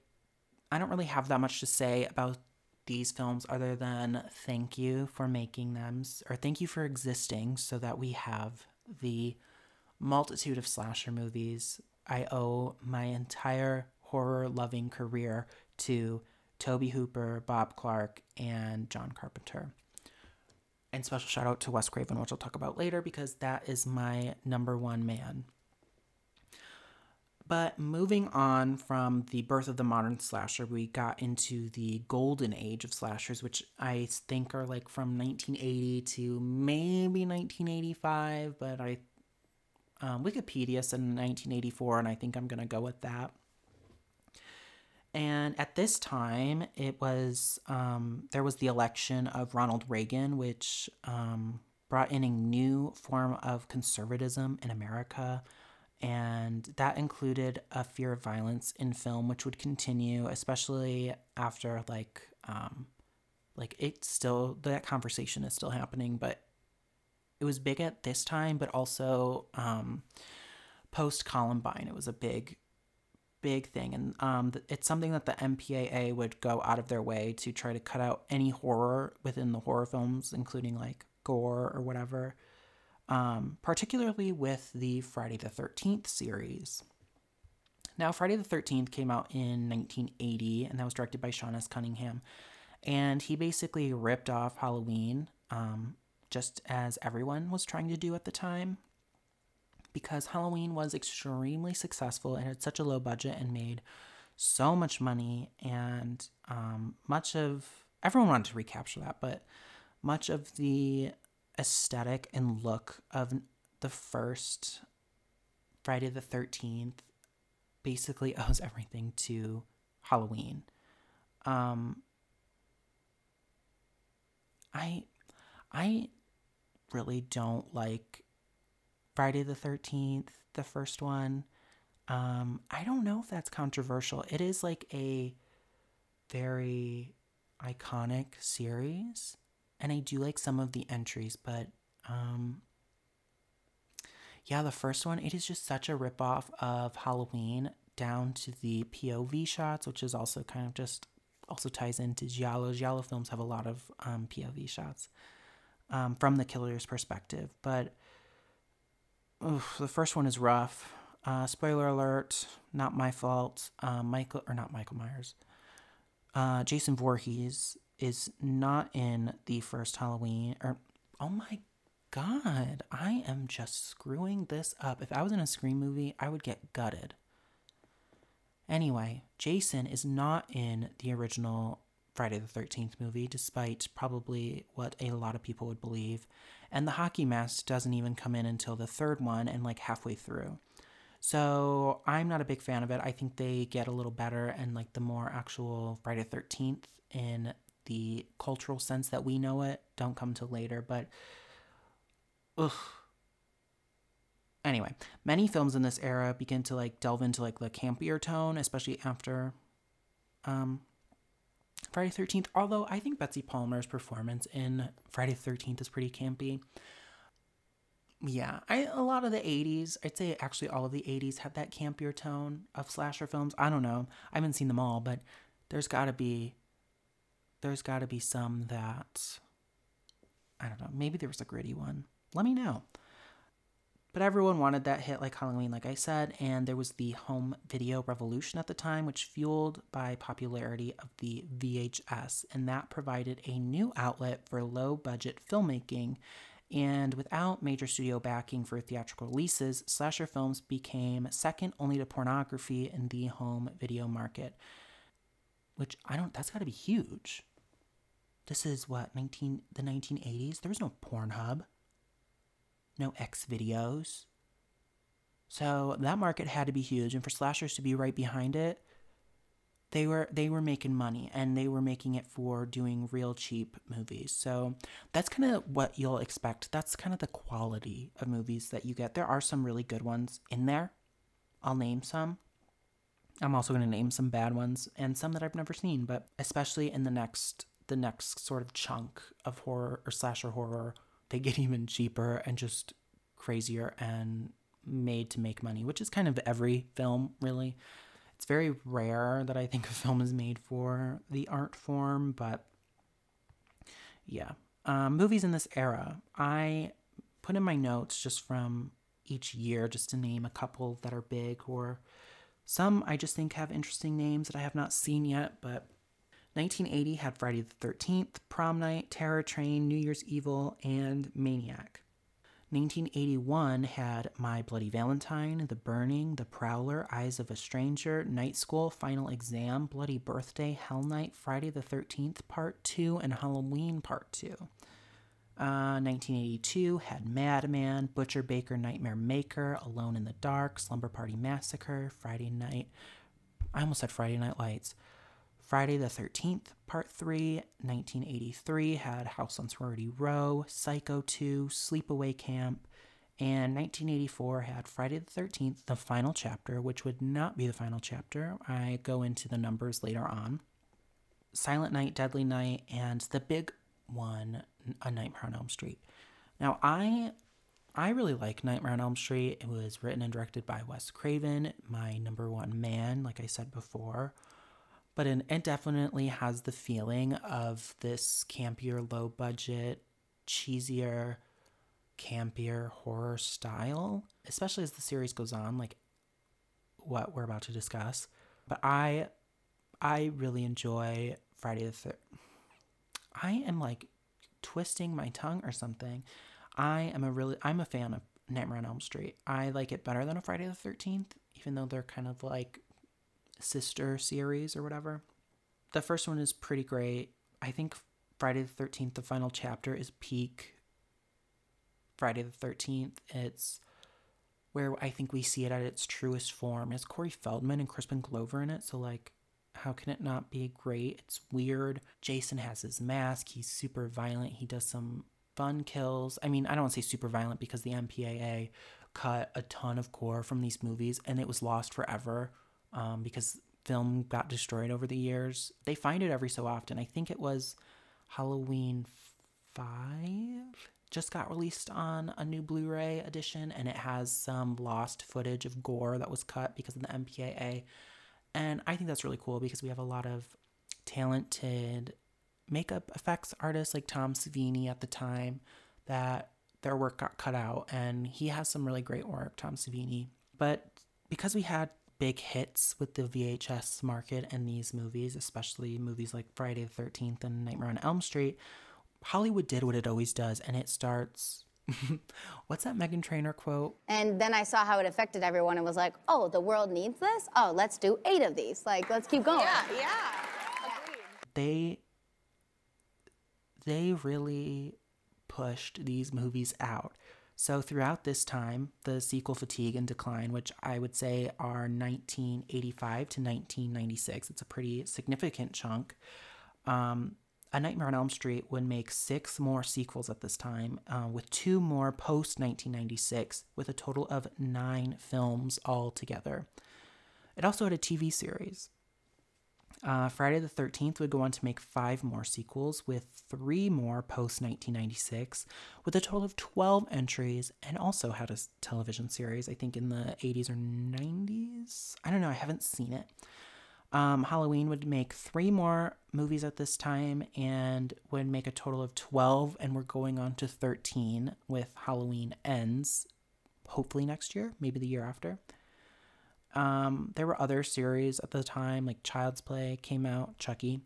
I don't really have that much to say about these films other than thank you for making them or thank you for existing so that we have the multitude of slasher movies. I owe my entire horror loving career to Tobe Hooper, Bob Clark, and John Carpenter. And special shout out to Wes Craven, which I'll talk about later because that is my number one man. But moving on from the birth of the modern slasher, we got into the golden age of slashers, which I think are like from 1980 to maybe 1985, but I um, Wikipedia said in 1984, and I think I'm going to go with that. And at this time, it was um, there was the election of Ronald Reagan, which um, brought in a new form of conservatism in America. And that included a fear of violence in film, which would continue, especially after like um, like it's still that conversation is still happening, but it was big at this time, but also um, post Columbine, it was a big big thing and um, it's something that the MPAA would go out of their way to try to cut out any horror within the horror films including like gore or whatever um, particularly with the Friday the 13th series now Friday the 13th came out in 1980 and that was directed by Sean S. Cunningham and he basically ripped off Halloween um, just as everyone was trying to do at the time because Halloween was extremely successful and had such a low budget and made so much money. And um, much of everyone wanted to recapture that, but much of the aesthetic and look of the first Friday the 13th basically owes everything to Halloween. Um, I I really don't like Friday the 13th, the first one. Um, I don't know if that's controversial. It is like a very iconic series, and I do like some of the entries, but um, yeah, the first one, it is just such a ripoff of Halloween down to the POV shots, which is also kind of just also ties into Giallo. Giallo films have a lot of um, POV shots um, from the killer's perspective, but oof, the first one is rough. Uh, spoiler alert, not my fault. Uh, Michael, or not Michael Myers. Uh, Jason Voorhees is not in the first Halloween. Or, oh my god, I am just screwing this up. If I was in a Scream movie, I would get gutted. Anyway, Jason is not in the original Friday the 13th movie, despite probably what a lot of people would believe. And the hockey mask doesn't even come in until the third one and like halfway through. So I'm not a big fan of it. I think they get a little better and like the more actual Friday the 13th in the cultural sense that we know it don't come till later. But, ugh. Anyway, many films in this era begin to like delve into like the campier tone, especially after um, Friday the 13th, although I think Betsy Palmer's performance in Friday the 13th is pretty campy. Yeah, I a lot of the 80s, I'd say actually all of the 80s had that campier tone of slasher films. I don't know. I haven't seen them all, but there's got to be there's got to be some that I don't know. Maybe there was a gritty one. Let me know. But everyone wanted that hit like Halloween, like I said, and there was the home video revolution at the time, which fueled by popularity of the VHS, and that provided a new outlet for low budget filmmaking. And without major studio backing for theatrical releases, slasher films became second only to pornography in the home video market. Which I don't that's gotta be huge. This is what, nineteen the nineteen eighties? There was no Pornhub no X videos. So that market had to be huge, and for slashers to be right behind it, they were they were making money, and they were making it for doing real cheap movies. So that's kind of what you'll expect. That's kind of the quality of movies that you get. There are some really good ones in there. I'll name some. I'm also going to name some bad ones and some that I've never seen, but especially in the next the next sort of chunk of horror or slasher horror they get even cheaper and just crazier and made to make money, which is kind of every film, really. It's very rare that I think a film is made for the art form, but yeah. Um, movies in this era, I put in my notes just from each year just to name a couple that are big or some I just think have interesting names that I have not seen yet, but 1980 had Friday the 13th, Prom Night, Terror Train, New Year's Evil, and Maniac. 1981 had My Bloody Valentine, The Burning, The Prowler, Eyes of a Stranger, Night School, Final Exam, Bloody Birthday, Hell Night, Friday the 13th Part 2, and Halloween Part 2. Uh, 1982 had Madman, Butcher Baker, Nightmare Maker, Alone in the Dark, Slumber Party Massacre, Friday Night. I almost said Friday Night Lights. Friday the 13th, Part 3, 1983, had House on Sorority Row, Psycho 2, Sleepaway Camp, And 1984 had Friday the 13th, the final chapter, which would not be the final chapter. I go into the numbers later on. Silent Night, Deadly Night, and the big one, A Nightmare on Elm Street. Now, I I really like Nightmare on Elm Street. It was written and directed by Wes Craven, my number one man, like I said before. But it, it definitely has the feeling of this campier, low budget, cheesier, campier horror style, especially as the series goes on, like what we're about to discuss. But I I really enjoy Friday the Third. I am like twisting my tongue or something. I am a really I'm a fan of Nightmare on Elm Street. I like it better than a Friday the Thirteenth, even though they're kind of like sister series or whatever. The first one is pretty great. I think Friday the Thirteenth, the final chapter, is peak Friday the Thirteenth. It's where I think we see it at its truest form. It's Corey Feldman and Crispin Glover in it, so like how can it not be great? It's weird. Jason has his mask. He's super violent. He does some fun kills. I mean, I don't want to say super violent because the MPAA cut a ton of core from these movies and it was lost forever um, because film got destroyed over the years. They find it every so often. I think it was Halloween 5 just got released on a new Blu ray edition and it has some lost footage of gore that was cut because of the MPAA. And I think that's really cool because we have a lot of talented makeup effects artists like Tom Savini at the time that their work got cut out and he has some really great work, Tom Savini. But because we had big hits with the VHS market and these movies, especially movies like Friday the 13th and Nightmare on Elm Street, Hollywood did what it always does and it starts What's that Meghan Trainor quote? And then I saw how it affected everyone and was like, oh, the world needs this? Oh, let's do eight of these. Like, let's keep going. Yeah, yeah. Agreed. They they really pushed these movies out. So throughout this time, the sequel fatigue and decline, which I would say are 1985 to 1996, it's a pretty significant chunk. Um, a Nightmare on Elm Street would make six more sequels at this time, uh, with two more post 1996, with a total of nine films altogether. It also had a TV series. Uh, Friday the 13th would go on to make five more sequels, with three more post 1996, with a total of 12 entries, and also had a television series, I think in the 80s or 90s. I don't know, I haven't seen it. Um, Halloween would make three more movies at this time and would make a total of 12, and we're going on to 13 with Halloween Ends, hopefully next year, maybe the year after. Um, there were other series at the time, like Child's Play came out, Chucky,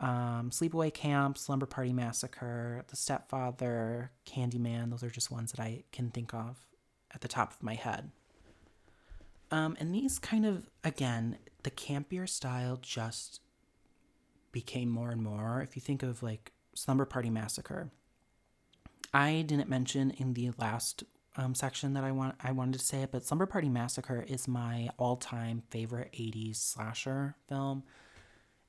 um, Sleepaway Camp, Slumber Party Massacre, The Stepfather, Candyman. Those are just ones that I can think of at the top of my head. Um, and these kind of, again, the campier style just became more and more. If you think of like Slumber Party Massacre, I didn't mention in the last um, section that I want I wanted to say it, but Slumber Party Massacre is my all-time favorite 80s slasher film.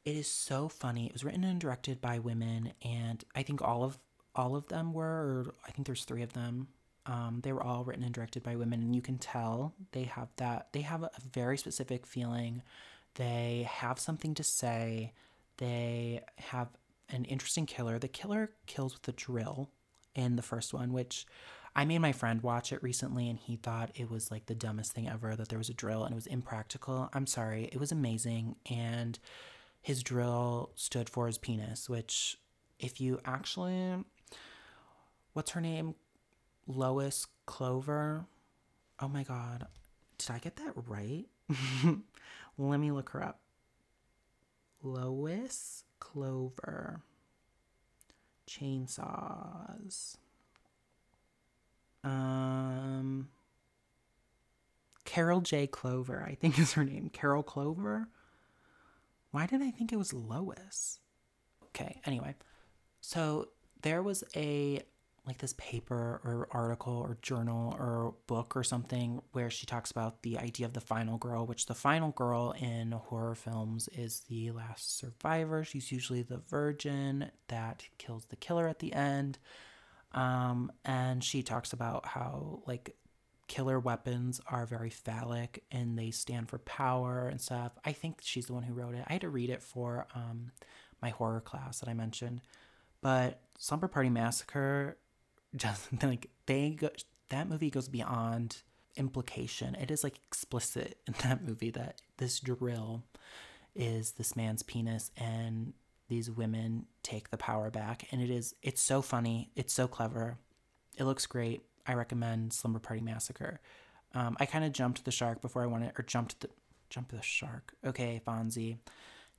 It is so funny. It was written and directed by women, and I think all of all of them were, I think there's three of them. Um, they were all written and directed by women, and you can tell they have that. They have a very specific feeling. They have something to say. They have an interesting killer. The killer kills with a drill in the first one, which I made my friend watch it recently and he thought it was like the dumbest thing ever that there was a drill and it was impractical. I'm sorry, it was amazing. And his drill stood for his penis, which, if you actually. What's her name? Lois Clover. Oh my god. Did I get that right? Let me look her up. Lois Clover. Chainsaws. Um, Carol J. Clover, I think is her name. Carol Clover. Why did I think it was Lois? Okay, anyway. So there was a like this paper or article or journal or book or something where she talks about the idea of the final girl, which the final girl in horror films is the last survivor. She's usually the virgin that kills the killer at the end. Um, and she talks about how like killer weapons are very phallic and they stand for power and stuff. I think she's the one who wrote it. I had to read it for um, my horror class that I mentioned. But Slumber Party Massacre just like they go, that movie goes beyond implication. It is like explicit in that movie that this drill is this man's penis and these women take the power back. And it is it's so funny. It's so clever. It looks great. I recommend slumber party massacre. Um, i kind of jumped the shark before i wanted or jumped the jumped the shark. Okay fonzie.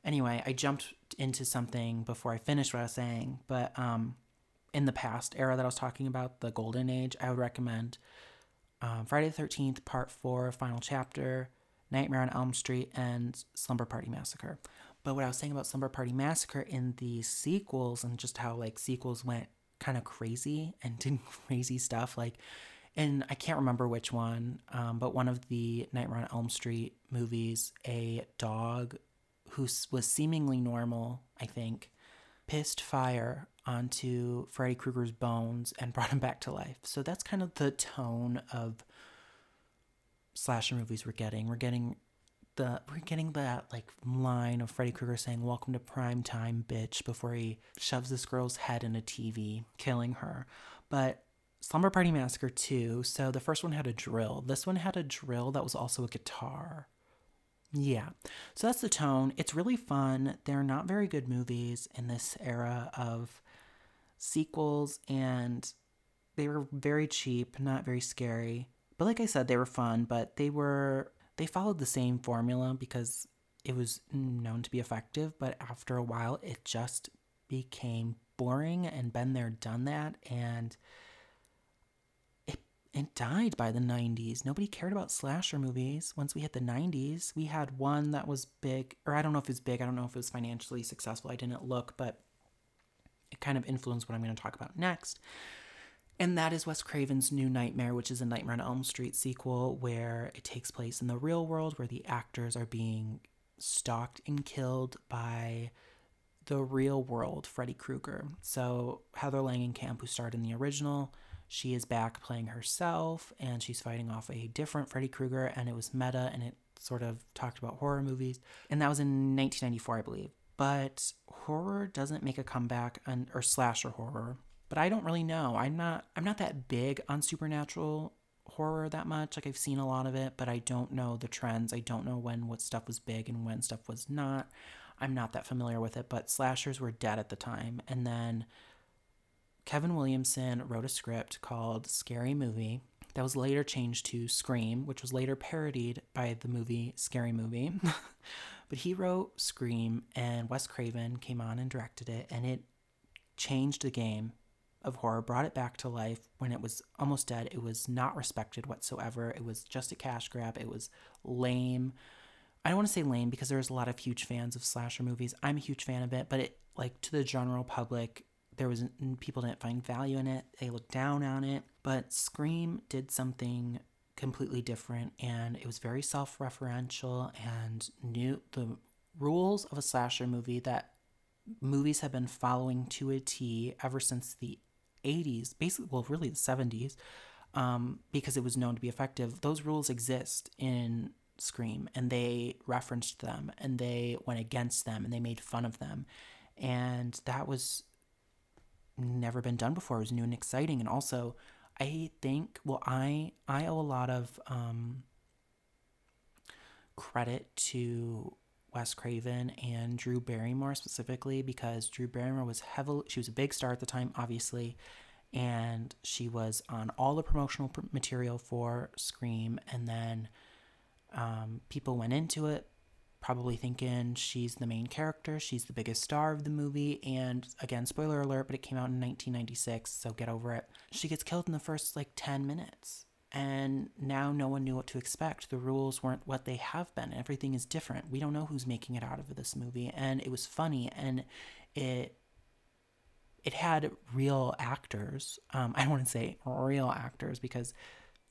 Anyway i jumped into something before i finished what i was saying but um, in the past era that i was talking about the golden age i would recommend um, friday the 13th part 4 final chapter nightmare on elm street and slumber party massacre but what I was saying about Slumber Party Massacre in the sequels and just how like sequels went kind of crazy and did crazy stuff like and I can't remember which one, um, but one of the Nightmare on Elm Street movies, a dog who was seemingly normal, I think, pissed fire onto Freddy Krueger's bones and brought him back to life. So that's kind of the tone of slasher movies we're getting. We're getting the we're getting that like line of Freddy Krueger saying "Welcome to prime time, bitch" before he shoves this girl's head in a TV, killing her. But Slumber Party Massacre 2, so the first one had a drill. This one had a drill that was also a guitar. Yeah. So that's the tone. It's really fun. They're not very good movies in this era of sequels and they were very cheap, not very scary. But like I said, they were fun, but they were they followed the same formula because it was known to be effective, but after a while, it just became boring and been there, done that, and it it died by the 90s. Nobody cared about slasher movies. Once we hit the 90s, we had one that was big, or I don't know if it was big, I don't know if it was financially successful. I didn't look, but it kind of influenced what I'm going to talk about next. And that is Wes Craven's New Nightmare, which is a Nightmare on Elm Street sequel where it takes place in the real world where the actors are being stalked and killed by the real world Freddy Krueger. So Heather Langenkamp, who starred in the original, she is back playing herself and she's fighting off a different Freddy Krueger and it was meta and it sort of talked about horror movies. And that was in 1994, I believe. But horror doesn't make a comeback, and, or slasher horror but I don't really know. I'm not I'm not that big on supernatural horror that much. Like I've seen a lot of it, but I don't know the trends. I don't know when what stuff was big and when stuff was not. I'm not that familiar with it, but slashers were dead at the time. And then Kevin Williamson wrote a script called Scary Movie that was later changed to Scream, which was later parodied by the movie Scary Movie. but he wrote Scream and Wes Craven came on and directed it and it changed the game of horror brought it back to life when it was almost dead. It was not respected whatsoever. It was just a cash grab. It was lame. I don't want to say lame because there's a lot of huge fans of slasher movies. I'm a huge fan of it, but it like to the general public, there was people didn't find value in it. They looked down on it. But Scream did something completely different, and it was very self-referential and knew the rules of a slasher movie that movies have been following to a T ever since the 80s, basically, well, really the 70s, um, because it was known to be effective. Those rules exist in Scream, and they referenced them, and they went against them, and they made fun of them, and that was never been done before. It was new and exciting, and also, I think, well, I I owe a lot of um, credit to Wes Craven and Drew Barrymore specifically because Drew Barrymore was heavily, she was a big star at the time, obviously, and she was on all the promotional material for Scream. And then um, people went into it probably thinking she's the main character, she's the biggest star of the movie. And again, spoiler alert, but it came out in 1996, so get over it. She gets killed in the first like 10 minutes and now no one knew what to expect. The rules weren't what they have been. Everything is different. We don't know who's making it out of this movie, and it was funny, and it it had real actors. Um, I don't want to say real actors because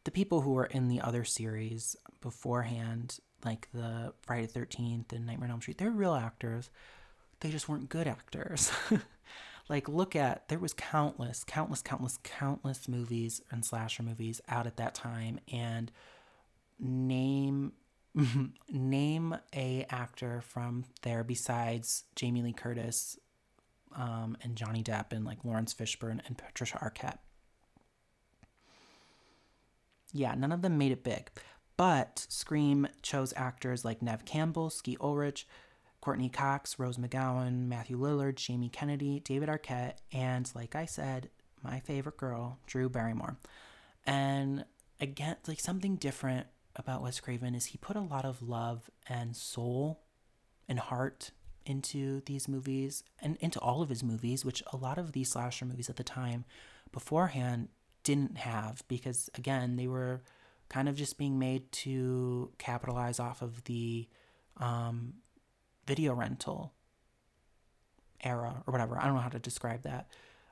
the people who were in the other series beforehand, like the Friday Thirteenth and Nightmare on Elm Street, they're real actors. They just weren't good actors. Like, look at there was countless, countless, countless, countless movies and slasher movies out at that time, and name name a actor from there besides Jamie Lee Curtis um, and Johnny Depp and like Laurence Fishburne and Patricia Arquette. Yeah, none of them made it big. But Scream chose actors like Neve Campbell, Skeet Ulrich, Courteney Cox, Rose McGowan, Matthew Lillard, Jamie Kennedy, David Arquette, and like I said, my favorite girl, Drew Barrymore. And again, like something different about Wes Craven is he put a lot of love and soul and heart into these movies and into all of his movies, which a lot of these slasher movies at the time beforehand didn't have because again they were kind of just being made to capitalize off of the um, video rental era or whatever. I don't know how to describe that.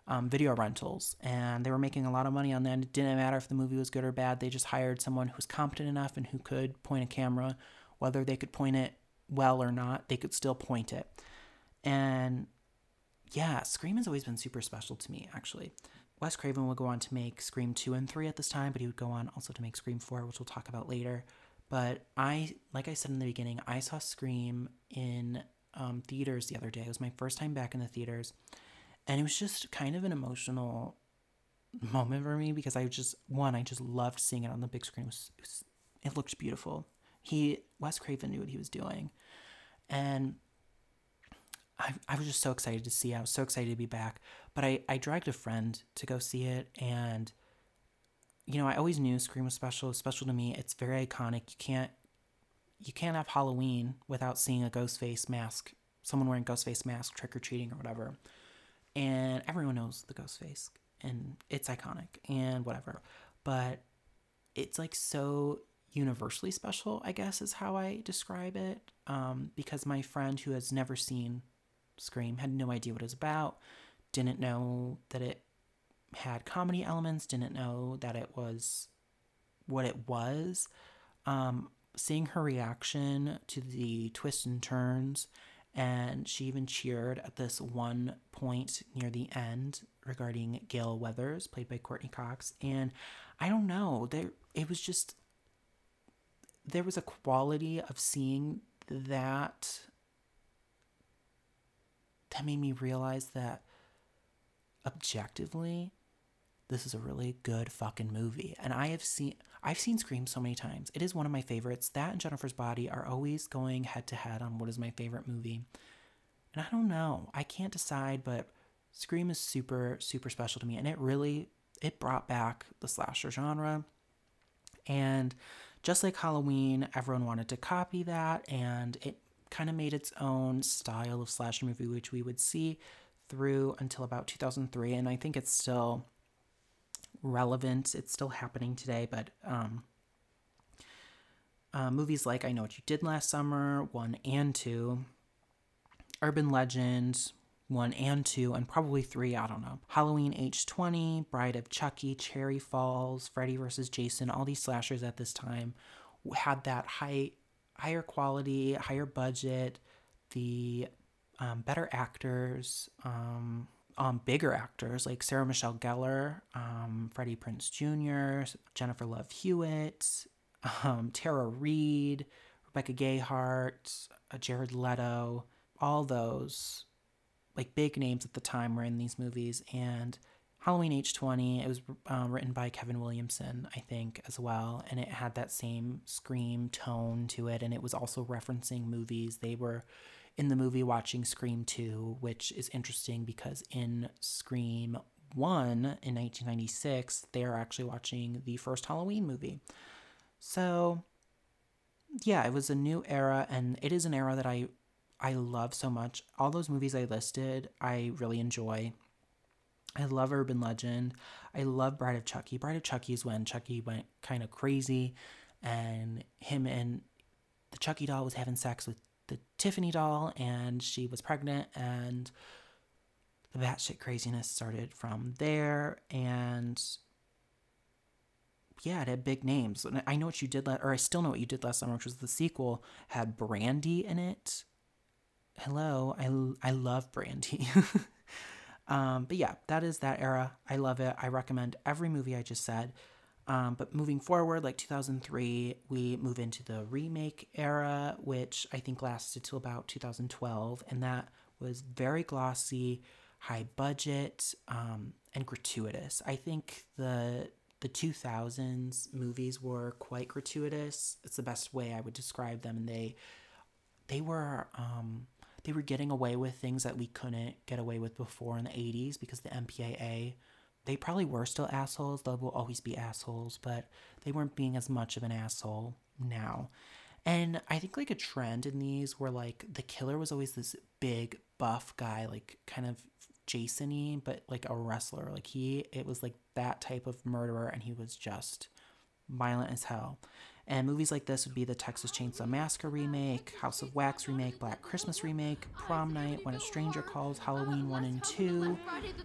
Um, video rentals, and they were making a lot of money on that. It didn't matter if the movie was good or bad. They just hired someone who was competent enough and who could point a camera, whether they could point it well or not, they could still point it. And yeah, Scream has always been super special to me, actually. Wes Craven would go on to make Scream 2 and 3 at this time, but he would go on also to make Scream 4, which we'll talk about later. But I, like I said in the beginning, I saw Scream in um, theaters the other day. It was my first time back in the theaters. And it was just kind of an emotional moment for me because I just, one, I just loved seeing it on the big screen. It, was, it, was, it looked beautiful. He, Wes Craven knew what he was doing. And I, I was just so excited to see. I was so excited to be back. But I, I dragged a friend to go see it, and you know, I always knew Scream was special. special to me. It's very iconic. You can't you can't have Halloween without seeing a ghost face mask, someone wearing ghost face mask, trick or treating or whatever. And everyone knows the ghost face, and it's iconic and whatever. But it's like so universally special, I guess is how I describe it. Um, because my friend who has never seen Scream had no idea what it was about, didn't know that it had comedy elements, didn't know that it was what it was. Um, seeing her reaction to the twists and turns, and she even cheered at this one point near the end regarding Gale Weathers, played by Courteney Cox. And I don't know, there it was just there was a quality of seeing that that made me realize that objectively this is a really good fucking movie. And i have seen i've seen scream so many times. It is one of my favorites. That and jennifer's body are always going head to head on what is my favorite movie. And i don't know. I can't decide but scream is super super special to me. And it really it brought back the slasher genre. And just like halloween everyone wanted to copy that and it kind of made its own style of slasher movie which we would see through until about 2003 and i think it's still relevant. It's still happening today, but um, uh, movies like I Know What You Did Last Summer, 1 and 2, Urban Legend, 1 and 2, and probably 3, I don't know. Halloween H20, Bride of Chucky, Cherry Falls, Freddy vs. Jason, all these slashers at this time had that high, higher quality, higher budget, the um, better actors, um, um, bigger actors like Sarah Michelle Gellar, um, Freddie Prinze Jr., Jennifer Love Hewitt, um, Tara Reid, Rebecca Gayheart, uh, Jared Leto, all those like big names at the time were in these movies. And Halloween H20, it was um, written by Kevin Williamson, I think, as well. And it had that same scream tone to it. And it was also referencing movies. They were in the movie watching Scream 2, which is interesting because in Scream 1 in 1996, they are actually watching the first Halloween movie. So, yeah, it was a new era, and it is an era that I I love so much. All those movies I listed, I really enjoy. I love Urban Legend. I love Bride of Chucky. Bride of Chucky is when Chucky went kind of crazy, and him and the Chucky doll was having sex with the Tiffany doll and she was pregnant and the batshit craziness started from there and yeah, it had big names. I know what you did, la- or I still know what you did last summer, which was the sequel had Brandy in it. Hello, I I love Brandy. Um, but yeah, that is that era. I love it. I recommend every movie I just said. Um, but moving forward, like 2003, we move into the remake era, which I think lasted till about 2012. And that was very glossy, high budget, um, and gratuitous. I think the the 2000s movies were quite gratuitous. It's the best way I would describe them. And they they were um, they were getting away with things that we couldn't get away with before in the 80s because the MPAA they probably were still assholes. They will always be assholes, but they weren't being as much of an asshole now. And I think like a trend in these where like the killer was always this big buff guy, like kind of Jason-y, but like a wrestler. Like he it was like that type of murderer and he was just violent as hell. And movies like this would be the Texas Chainsaw Massacre remake, House of Wax remake, Black Christmas remake, Prom Night, When a Stranger Calls, Halloween 1 and 2,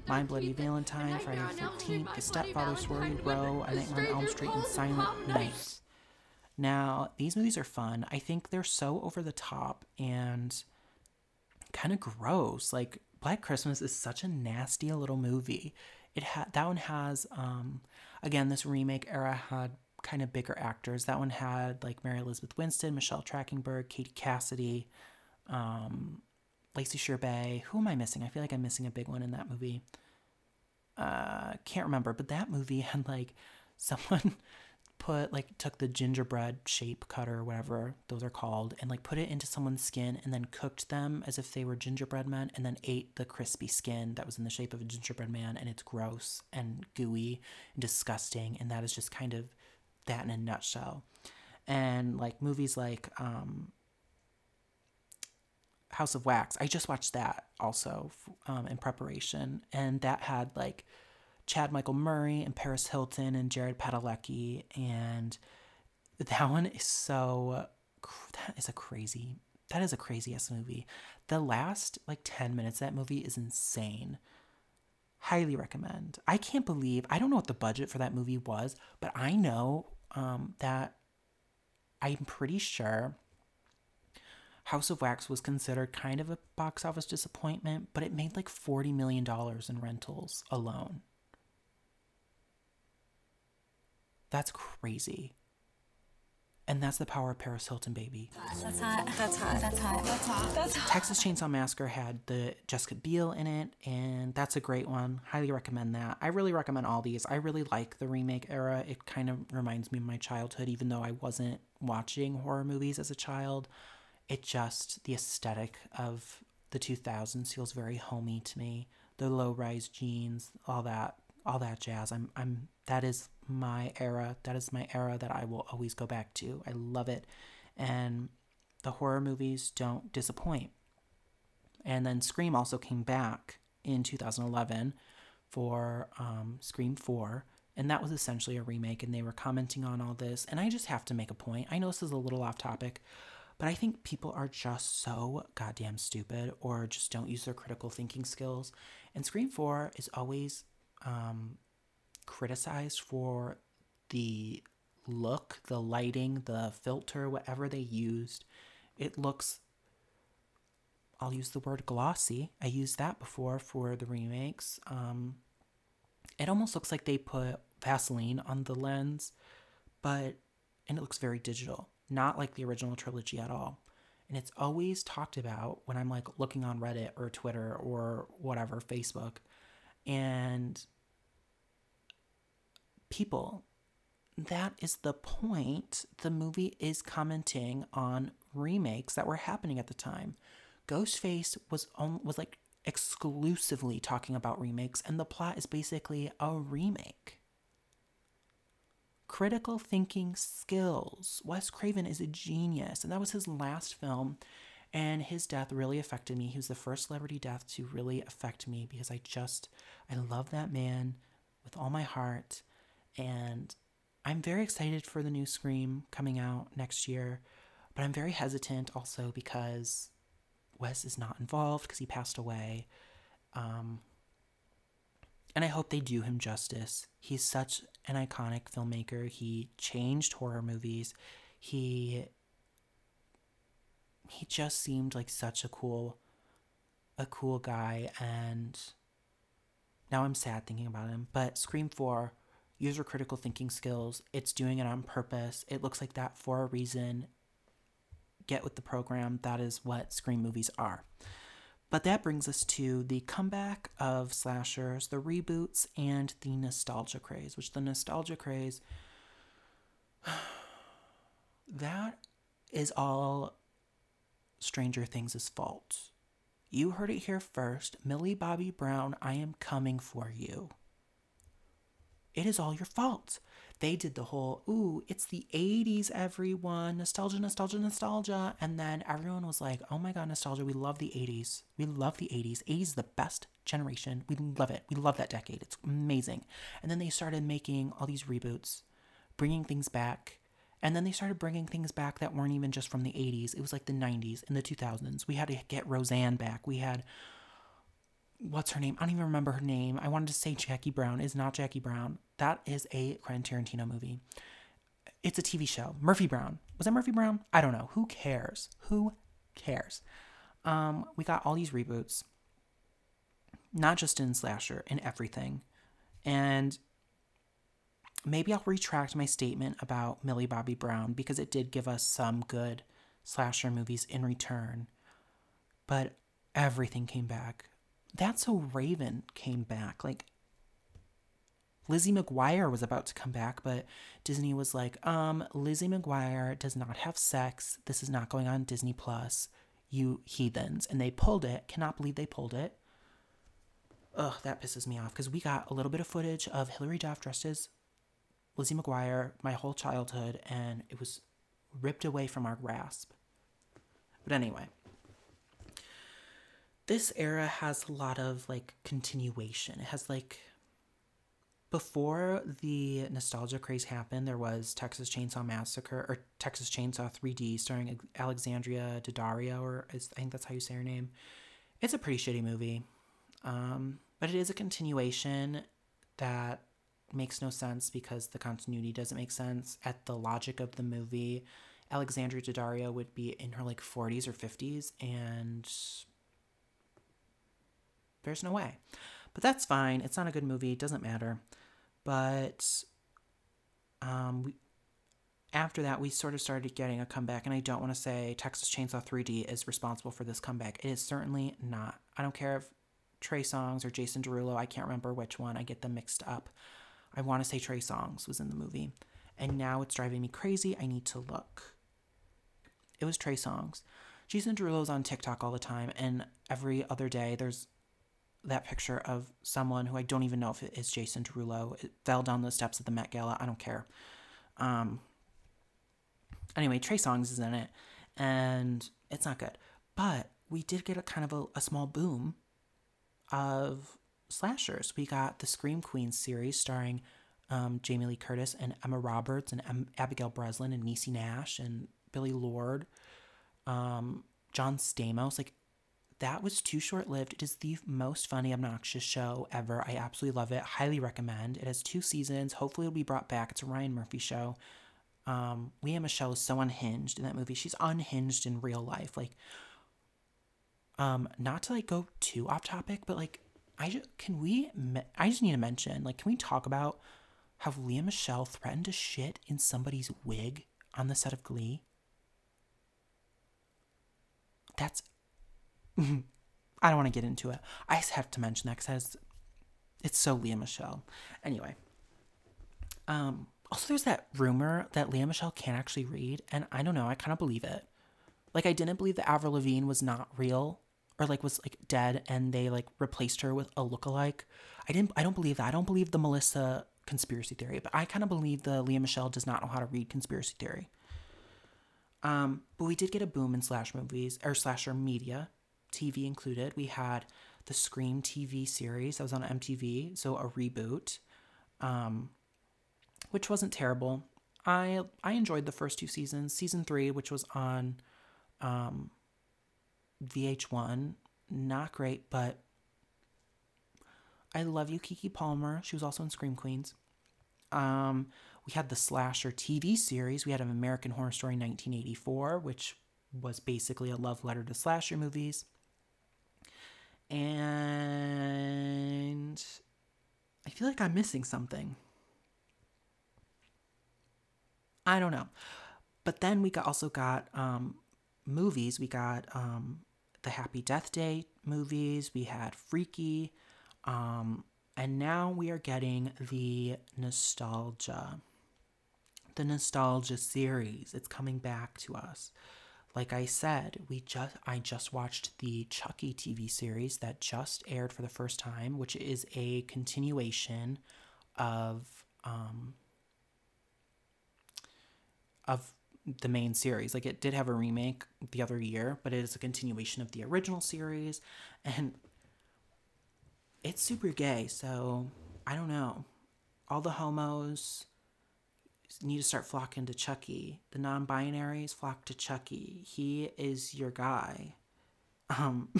My Bloody Valentine, Friday the 13th, The Stepfather, Sorority Row, A Nightmare on Elm Street, and Silent Night. Now, these movies are fun. I think they're so over the top and kind of gross. Like, Black Christmas is such a nasty little movie. It had that one has um again this remake era had kind of bigger actors. That one had like Mary Elizabeth Winstead, Michelle Trachtenberg, Katie Cassidy, um, Lacey Chabert. Who am I missing? I feel like I'm missing a big one in that movie. Uh, can't remember, but that movie had like someone put like took the gingerbread shape cutter whatever those are called and like put it into someone's skin and then cooked them as if they were gingerbread men and then ate the crispy skin that was in the shape of a gingerbread man and it's gross and gooey and disgusting and that is just kind of that in a nutshell. And like movies like um, House of Wax, I just watched that also um, in preparation, and that had like Chad Michael Murray and Paris Hilton and Jared Padalecki, and that one is so that is a crazy that is a crazy ass movie. The last like 10 minutes that movie is insane. Highly recommend. I can't believe I don't know what the budget for that movie was, but I know um, that I'm pretty sure House of Wax was considered kind of a box office disappointment, but it made like $40 million in rentals alone. That's crazy. And that's the power of Paris Hilton, baby. That's hot. That's hot. That's hot. That's hot. That's hot. Texas Chainsaw Massacre had the Jessica Biel in it, and that's a great one. Highly recommend that. I really recommend all these. I really like the remake era. It kind of reminds me of my childhood, even though I wasn't watching horror movies as a child. It just, the aesthetic of the 2000s feels very homey to me. The low rise jeans, all that, all that jazz. I'm, I'm, that is my era. That is my era that I will always go back to. I love it. And the horror movies don't disappoint. And then Scream also came back in 2011 for um, Scream 4. And that was essentially a remake, and they were commenting on all this. And I just have to make a point. I know this is a little off topic, but I think people are just so goddamn stupid or just don't use their critical thinking skills. And Scream 4 is always um, criticized for the look, the lighting, the filter, whatever they used. It looks, I'll use the word glossy. I used that before for the remakes. Um, it almost looks like they put Vaseline on the lens, but, and it looks very digital, not like the original trilogy at all. And it's always talked about when I'm like looking on Reddit or Twitter or whatever, Facebook. And people. That is the point. The movie is commenting on remakes that were happening at the time. Ghostface was on, was like exclusively talking about remakes, and the plot is basically a remake. Critical thinking skills. Wes Craven is a genius, and that was his last film. And his death really affected me. He was the first celebrity death to really affect me because I just, I love that man with all my heart. And I'm very excited for the new Scream coming out next year, but I'm very hesitant also because Wes is not involved because he passed away. Um, and I hope they do him justice. He's such an iconic filmmaker. He changed horror movies. He he just seemed like such a cool a cool guy and Now I'm sad thinking about him. But Scream 4, user critical thinking skills. It's doing it on purpose. It looks like that for a reason. Get with the program. That is what Scream movies are. But that brings us to the comeback of slashers, the reboots, and the nostalgia craze, which the nostalgia craze, that is all Stranger Things' fault. You heard it here first. Millie Bobby Brown, I am coming for you. It is all your fault. They did the whole, ooh, it's the 80s, everyone. Nostalgia, nostalgia, nostalgia. And then everyone was like, oh my God, nostalgia. We love the 80s. We love the 80s. 80s is the best generation. We love it. We love that decade. It's amazing. And then they started making all these reboots, bringing things back. And then they started bringing things back that weren't even just from the 80s. It was like the 90s and the 2000s. We had to get Roseanne back. We had, what's her name? I don't even remember her name. I wanted to say Jackie Brown. Is not Jackie Brown. That is a Quentin Tarantino movie. It's a TV show. Murphy Brown. Was that Murphy Brown? I don't know. Who cares? Who cares? Um, we got all these reboots, not just in slasher, in everything. And maybe I'll retract my statement about Millie Bobby Brown because it did give us some good slasher movies in return. But everything came back. That's So Raven came back. Like, Lizzie McGuire was about to come back, but Disney was like, um, Lizzie McGuire does not have sex. This is not going on Disney Plus. You heathens. And they pulled it. Cannot believe they pulled it. Ugh, that pisses me off because we got a little bit of footage of Hilary Duff dressed as Lizzie McGuire my whole childhood, and it was ripped away from our grasp. But anyway, this era has a lot of like continuation. It has like before the nostalgia craze happened, there was Texas Chainsaw Massacre or Texas Chainsaw 3D starring Alexandria Daddario, or I think that's how you say her name. It's a pretty shitty movie, um, but it is a continuation that makes no sense because the continuity doesn't make sense. At the logic of the movie, Alexandria Daddario would be in her like 40s or 50s, and there's no way. But that's fine. It's not a good movie. It doesn't matter. But um, we, after that, we sort of started getting a comeback. And I don't want to say Texas Chainsaw 3D is responsible for this comeback. It is certainly not. I don't care if Trey Songz or Jason Derulo, I can't remember which one. I get them mixed up. I want to say Trey Songz was in the movie. And now it's driving me crazy. I need to look. It was Trey Songz. Jason Derulo's on TikTok all the time, and every other day there's that picture of someone who I don't even know if it is Jason Derulo. It fell down the steps of the Met Gala. I don't care. Um. Anyway, Trey Songz is in it, and it's not good. But we did get a kind of a, a small boom of slashers. We got the Scream Queens series starring um, Jamie Lee Curtis and Emma Roberts and M- Abigail Breslin and Niecy Nash and Billie Lourd, um, John Stamos. Like that was too short lived. It is the most funny, obnoxious show ever. I absolutely love it. Highly recommend. It has two seasons. Hopefully, it'll be brought back. It's a Ryan Murphy show. Um, Lea Michele is so unhinged in that movie. She's unhinged in real life. Like, um, not to like go too off topic, but like I just, can we? I just need to mention, like, can we talk about how Lea Michele threatened to shit in somebody's wig on the set of Glee? That's. I don't want to get into it. I have to mention that because it's so Lea Michele. Anyway, um, also there's that rumor that Lea Michele can't actually read, and I don't know. I kind of believe it. Like I didn't believe that Avril Lavigne was not real or like was like dead and they like replaced her with a look-alike. I didn't I don't believe that. I don't believe the Melissa conspiracy theory, but I kind of believe the Lea Michele does not know how to read conspiracy theory. Um, but we did get a boom in slash movies or slasher media, TV included. We had the Scream TV series that was on MTV, so a reboot, um, which wasn't terrible. I I enjoyed the first two seasons. Season three, which was on um, VH1. Not great, but I love you, Keke Palmer. She was also in Scream Queens. Um, we had the slasher TV series. We had an American Horror Story 1984, which was basically a love letter to slasher movies. And I feel like I'm missing something. I don't know. But then we got, also got um, movies. We got um, the Happy Death Day movies. We had Freaky. Um, and now we are getting the nostalgia. The nostalgia series. It's coming back to us. Like I said, we just I just watched the Chucky TV series that just aired for the first time, which is a continuation of um of the main series. Like it did have a remake the other year, but it is a continuation of the original series and it's super gay, so I don't know. All the homos need to start flocking to Chucky. The non-binaries flock to Chucky. He is your guy. Um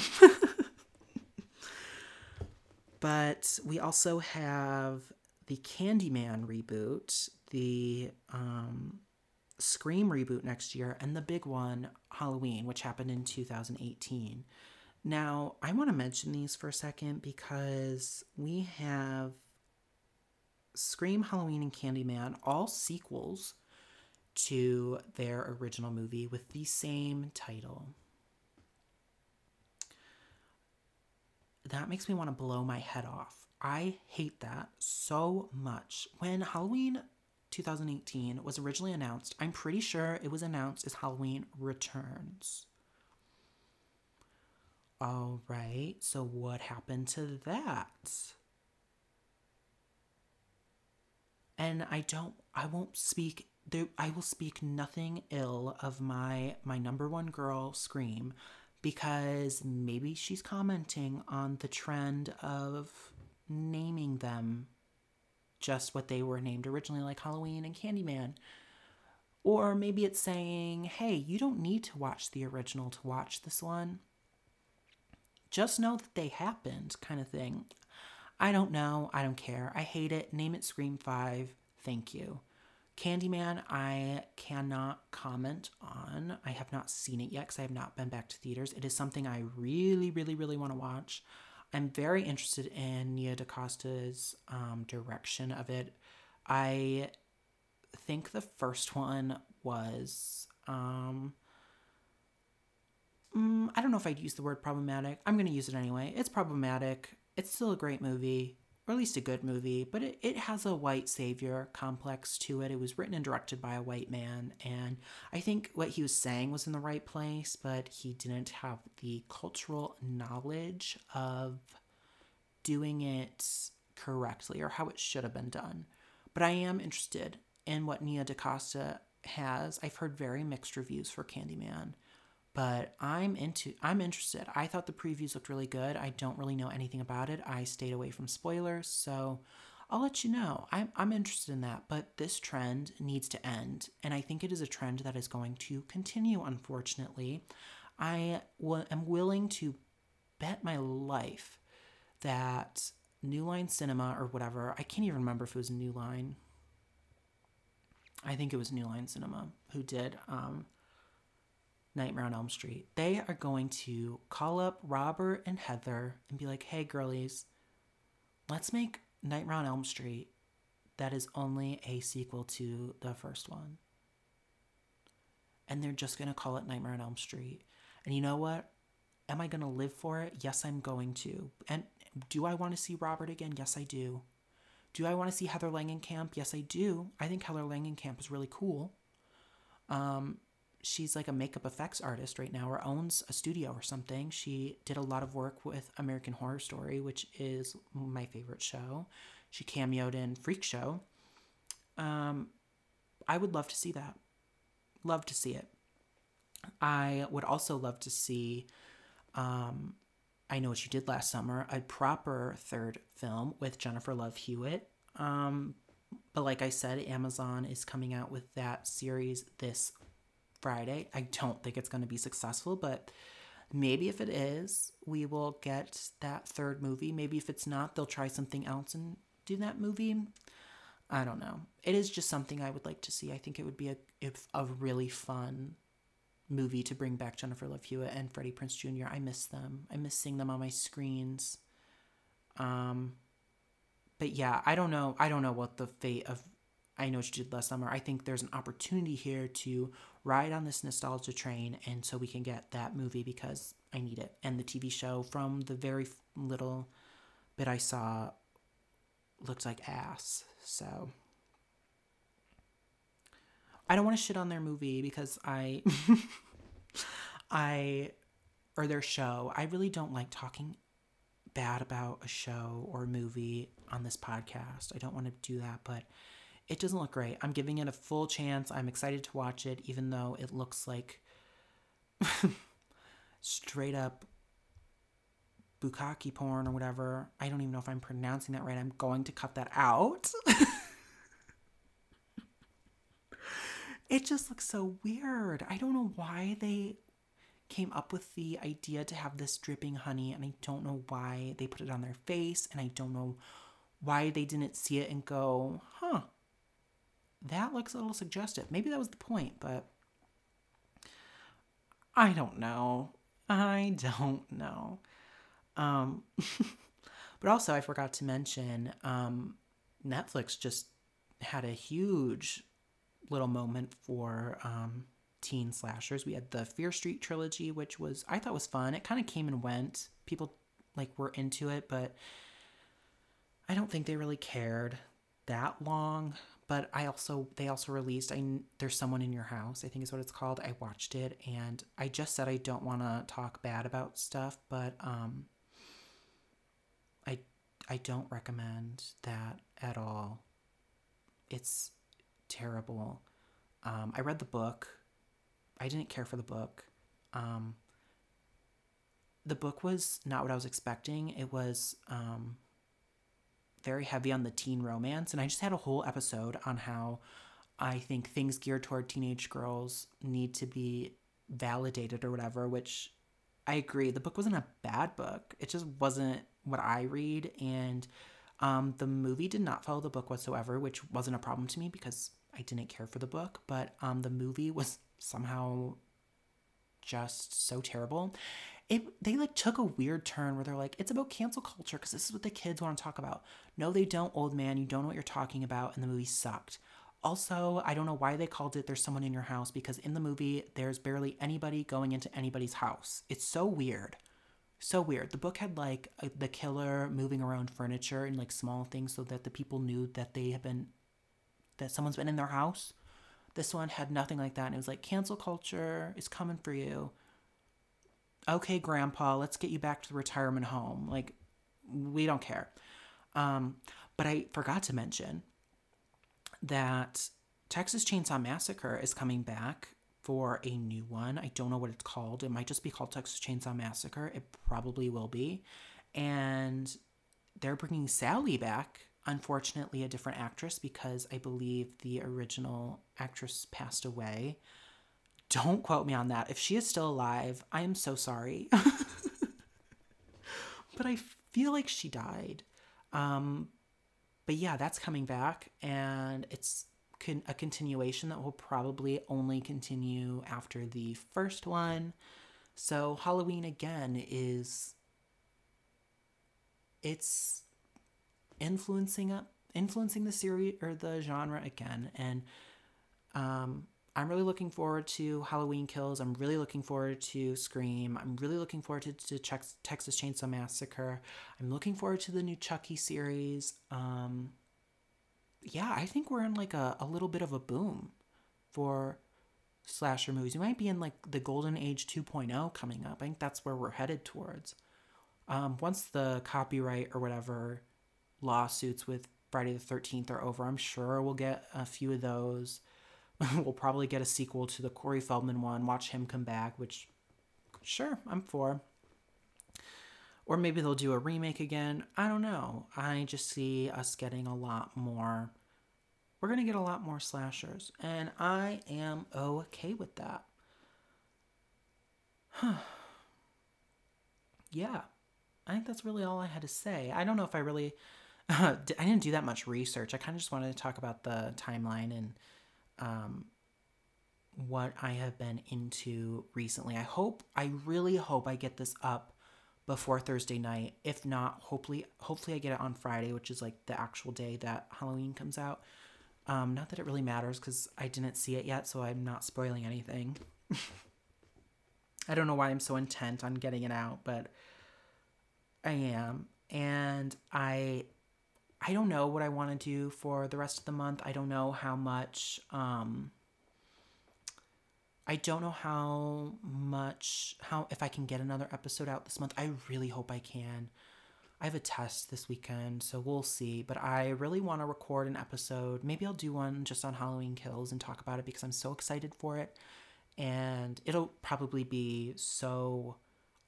But we also have the Candyman reboot, the um Scream reboot next year, and the big one, Halloween, which happened in 2018. Now, I want to mention these for a second because we have Scream, Halloween, and Candyman, all sequels to their original movie with the same title. That makes me want to blow my head off. I hate that so much. When Halloween 2018 was originally announced, I'm pretty sure it was announced as Halloween Returns. All right, so what happened to that? And I don't I won't speak there I will speak nothing ill of my my number one girl Scream because maybe she's commenting on the trend of naming them just what they were named originally, like Halloween and Candyman. Or maybe it's saying, hey, you don't need to watch the original to watch this one. Just know that they happened, kind of thing. I don't know. I don't care. I hate it. Name it Scream 5. Thank you. Candyman, I cannot comment on. I have not seen it yet because I have not been back to theaters. It is something I really, really, really want to watch. I'm very interested in Nia DaCosta's um, direction of it. I think the first one was. Um, mm, I don't know if I'd use the word problematic. I'm going to use it anyway. It's problematic. It's still a great movie, or at least a good movie, but it, it has a white savior complex to it. It was written and directed by a white man, and I think what he was saying was in the right place, but he didn't have the cultural knowledge of doing it correctly or how it should have been done. But I am interested in what Nia DaCosta has. I've heard very mixed reviews for Candyman but I'm into I'm interested. I thought the previews looked really good. I don't really know anything about it. I stayed away from spoilers, so I'll let you know. I'm I'm interested in that, but this trend needs to end, and I think it is a trend that is going to continue unfortunately. I w- am willing to bet my life that New Line Cinema or whatever, I can't even remember if it was New Line. I think it was New Line Cinema who did um Nightmare on Elm Street, they are going to call up Robert and Heather and be like, hey, girlies, let's make Nightmare on Elm Street that is only a sequel to the first one. And they're just going to call it Nightmare on Elm Street. And you know what? Am I going to live for it? Yes, I'm going to. And do I want to see Robert again? Yes, I do. Do I want to see Heather Langenkamp? Yes, I do. I think Heather Langenkamp is really cool. Um, she's like a makeup effects artist right now or owns a studio or something. She did a lot of work with American Horror Story, which is my favorite show. She cameoed in Freak Show. Um, I would love to see that. Love to see it. I would also love to see, um, I know what you did last summer, a proper third film with Jennifer Love Hewitt. Um, but like I said, Amazon is coming out with that series this Friday. I don't think it's going to be successful, but maybe if it is, we will get that third movie. Maybe if it's not, they'll try something else and do that movie. I don't know. It is just something I would like to see. I think it would be a a really fun movie to bring back Jennifer Love Hewitt and Freddie Prinze Jr. I miss them. I miss seeing them on my screens. Um, but yeah, I don't know. I don't know what the fate of I know what you did last summer. I think there's an opportunity here to ride on this nostalgia train, and so we can get that movie because I need it. And the TV show, from the very little bit I saw, looked like ass. So I don't want to shit on their movie because I, I, or their show. I really don't like talking bad about a show or a movie on this podcast. I don't want to do that, but it doesn't look great. I'm giving it a full chance. I'm excited to watch it, even though it looks like straight up bukkake porn or whatever. I don't even know if I'm pronouncing that right. I'm going to cut that out. it just looks so weird. I don't know why they came up with the idea to have this dripping honey, and I don't know why they put it on their face, and I don't know why they didn't see it and go, huh, that looks a little suggestive. Maybe that was the point, but I don't know. I don't know. Um, but also, I forgot to mention um, Netflix just had a huge little moment for um, teen slashers. We had the Fear Street trilogy, which was I thought was fun. It kind of came and went. People like were into it, but I don't think they really cared that long but I also they also released I there's someone in your house I think is what it's called. I watched it and I just said I don't want to talk bad about stuff but um I I don't recommend that at all. It's terrible. Um I read the book. I didn't care for the book. Um the book was not what I was expecting. It was um very heavy on the teen romance. And I just had a whole episode on how I think things geared toward teenage girls need to be validated or whatever, which I agree. The book wasn't a bad book, it just wasn't what I read. And um, the movie did not follow the book whatsoever, which wasn't a problem to me because I didn't care for the book. But um, the movie was somehow just so terrible it they like took a weird turn where they're like it's about cancel culture because this is what the kids want to talk about. No they don't old man. You don't know what you're talking about. And the movie sucked. Also i don't know why they called it there's someone in your house because in the movie there's barely anybody going into anybody's house. It's so weird. So weird. The book had like a, the killer moving around furniture and like small things so that the people knew that they have been that someone's been in their house. This one had nothing like that and it was like cancel culture is coming for you okay, grandpa, let's get you back to the retirement home. Like, we don't care. Um, but I forgot to mention that Texas Chainsaw Massacre is coming back for a new one. I don't know what it's called. It might just be called Texas Chainsaw Massacre. It probably will be. And they're bringing Sally back. Unfortunately, a different actress because I believe the original actress passed away. Don't quote me on that. If she is still alive, I am so sorry. but I feel like she died. Um, but yeah, that's coming back, and it's con- a continuation that will probably only continue after the first one. So Halloween again is it's influencing up influencing the series or the genre again and um I'm really looking forward to Halloween Kills. I'm really looking forward to Scream. I'm really looking forward to, to Texas Chainsaw Massacre. I'm looking forward to the new Chucky series. Um, yeah, I think we're in like a, a little bit of a boom for slasher movies. We might be in like the golden age 2.0 coming up. I think that's where we're headed towards. Um, once the copyright or whatever lawsuits with Friday the 13th are over, I'm sure we'll get a few of those. we'll probably get a sequel to the Corey Feldman one, watch him come back, which, sure, I'm for. Or maybe they'll do a remake again. I don't know. I just see us getting a lot more. We're going to get a lot more slashers, and I am okay with that. Huh. yeah, I think that's really all I had to say. I don't know if I really. Uh, I didn't do that much research. I kind of just wanted to talk about the timeline and um, what I have been into recently. I hope, I really hope I get this up before Thursday night. If not, hopefully hopefully I get it on Friday, which is like the actual day that Halloween comes out. Um, not that it really matters because I didn't see it yet, so I'm not spoiling anything. I don't know why I'm so intent on getting it out, but I am. And I I don't know what I want to do for the rest of the month. I don't know how much um I don't know how much how if I can get another episode out this month. I really hope I can. I have a test this weekend, so we'll see. But I really want to record an episode. Maybe I'll do one just on Halloween Kills and talk about it because I'm so excited for it. And it'll probably be so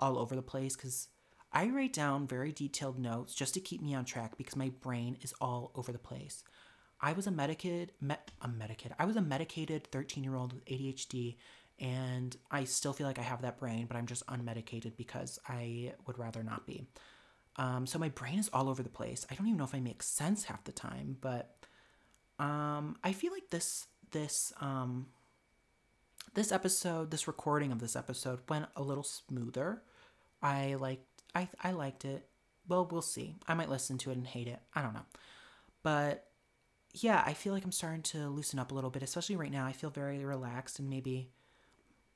all over the place because I write down very detailed notes just to keep me on track because my brain is all over the place. I was a medicated, met, a medicated, I was a medicated 13 year old with ADHD, and I still feel like I have that brain, but I'm just unmedicated because I would rather not be. Um, so my brain is all over the place. I don't even know if I make sense half the time, but um, I feel like this this um, this episode, this recording of this episode went a little smoother. I like I I liked it. Well, we'll see. I might listen to it and hate it. I don't know. But yeah, I feel like I'm starting to loosen up a little bit, especially right now. I feel very relaxed and maybe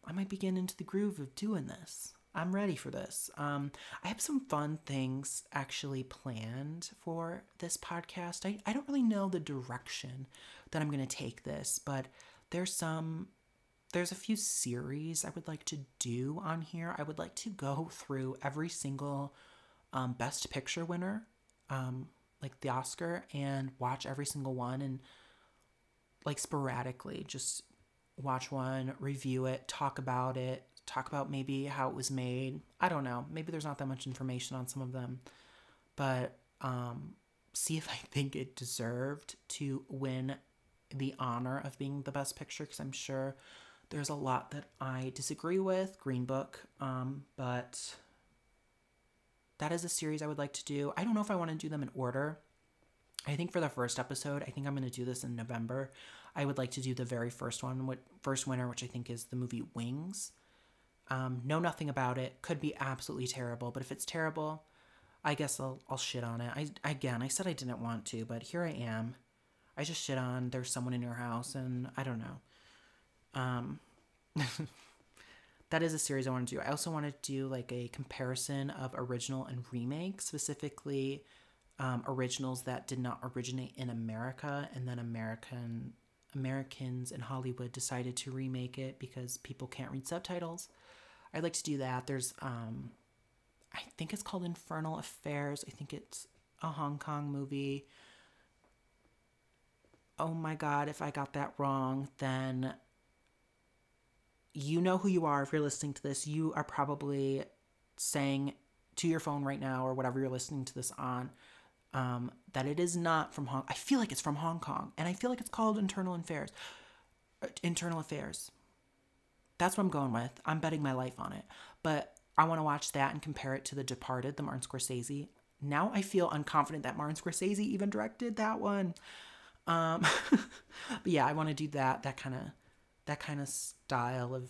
I might be getting into the groove of doing this. I'm ready for this. Um, I have some fun things actually planned for this podcast. I, I don't really know the direction that I'm going to take this, but there's some there's a few series I would like to do on here. I would like to go through every single um, Best Picture winner, um, like the Oscar, and watch every single one and like sporadically just watch one, review it, talk about it, talk about maybe how it was made. I don't know. Maybe there's not that much information on some of them, but um, see if I think it deserved to win the honor of being the best picture because I'm sure there's a lot that I disagree with, Green Book, um, but that is a series I would like to do. I don't know if I want to do them in order. I think for the first episode, I think I'm going to do this in November. I would like to do the very first one, first winner, which I think is the movie Wings. Um, know nothing about it. Could be absolutely terrible, but if it's terrible, I guess I'll I'll shit on it. I again, I said I didn't want to, but here I am. I just shit on there's someone in your house, and I don't know. Um, that is a series I want to do. I also want to do like a comparison of original and remake, specifically um, originals that did not originate in America, and then American Americans in Hollywood decided to remake it because people can't read subtitles. I'd like to do that. There's um, I think it's called Infernal Affairs. I think it's a Hong Kong movie. Oh my god, if I got that wrong, then you know who you are if you're listening to this. You are probably saying to your phone right now or whatever you're listening to this on um, that it is not from Hong. I feel like it's from Hong Kong, and I feel like it's called Internal Affairs. Uh, Internal Affairs. That's what I'm going with. I'm betting my life on it. But I want to watch that and compare it to The Departed, the Martin Scorsese. Now I feel unconfident that Martin Scorsese even directed that one. Um, but yeah, I want to do that. That kind of that kind of style of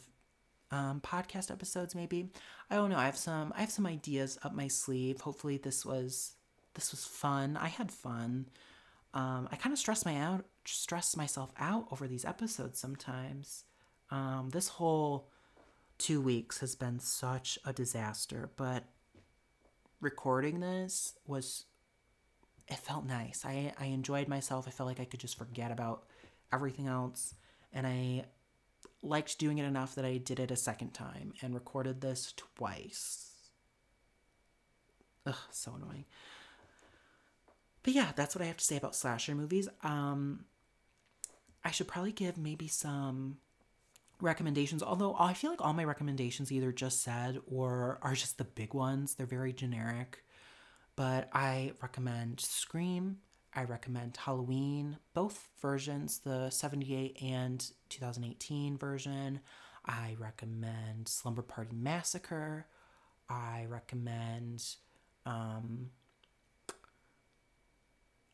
um, podcast episodes maybe. I don't know. I have some i have some ideas up my sleeve. Hopefully this was this was fun. I had fun. Um, i kind of stress my out stress myself out over these episodes sometimes. Um, this whole two weeks has been such a disaster but recording this was it felt nice. I i enjoyed myself. I felt like i could just forget about everything else and i liked doing it enough that I did it a second time and recorded this twice. Ugh, so annoying. But yeah, that's what I have to say about slasher movies. Um, I should probably give maybe some recommendations, although I feel like all my recommendations either just said or are just the big ones. They're very generic. But I recommend Scream, I recommend Halloween, both versions, the 78 and 2018 version. I recommend Slumber Party Massacre. I recommend um